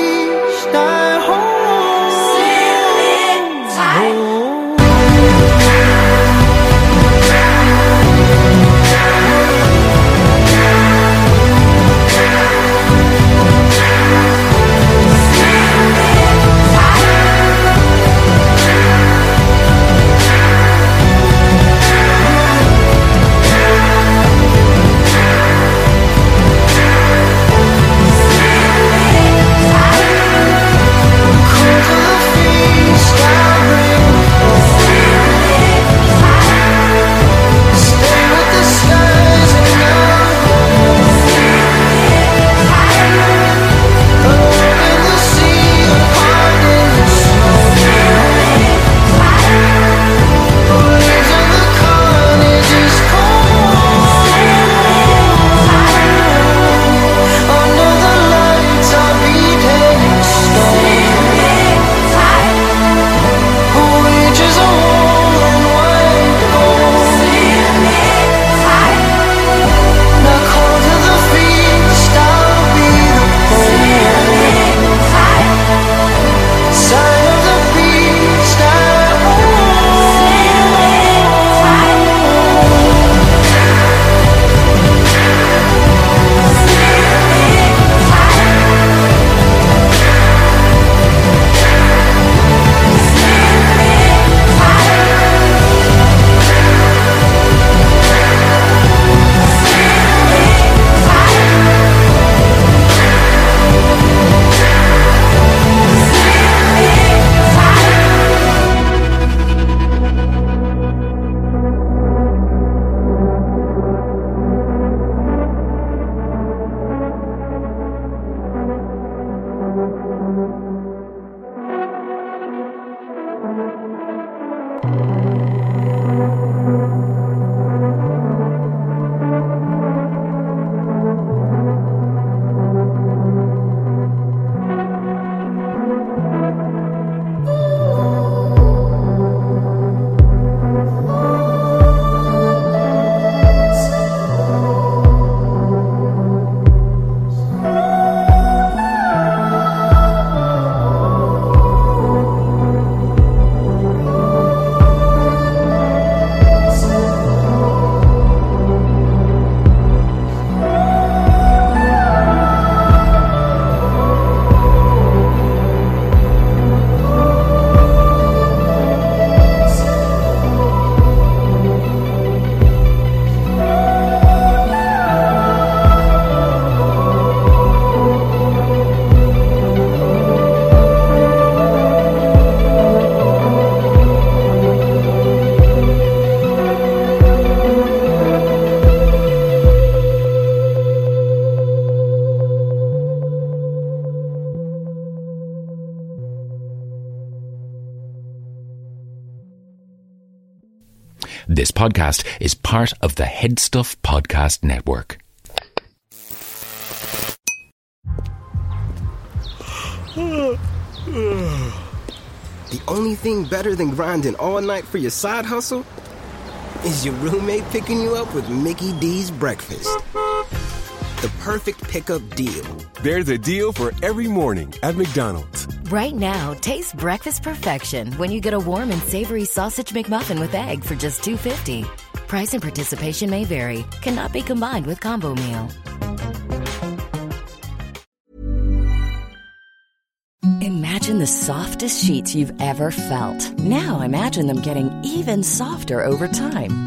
podcast is part of the HeadStuff Podcast Network. The only thing better than grinding all night for your side hustle is your roommate picking you up with Mickey D's breakfast. The perfect pickup deal. There's a deal for every morning at McDonald's. Right now, taste breakfast perfection when you get a warm and savory sausage McMuffin with egg for just $2.50. Price and participation may vary. Cannot be combined with combo meal. Imagine the softest sheets you've ever felt. Now imagine them getting even softer over time.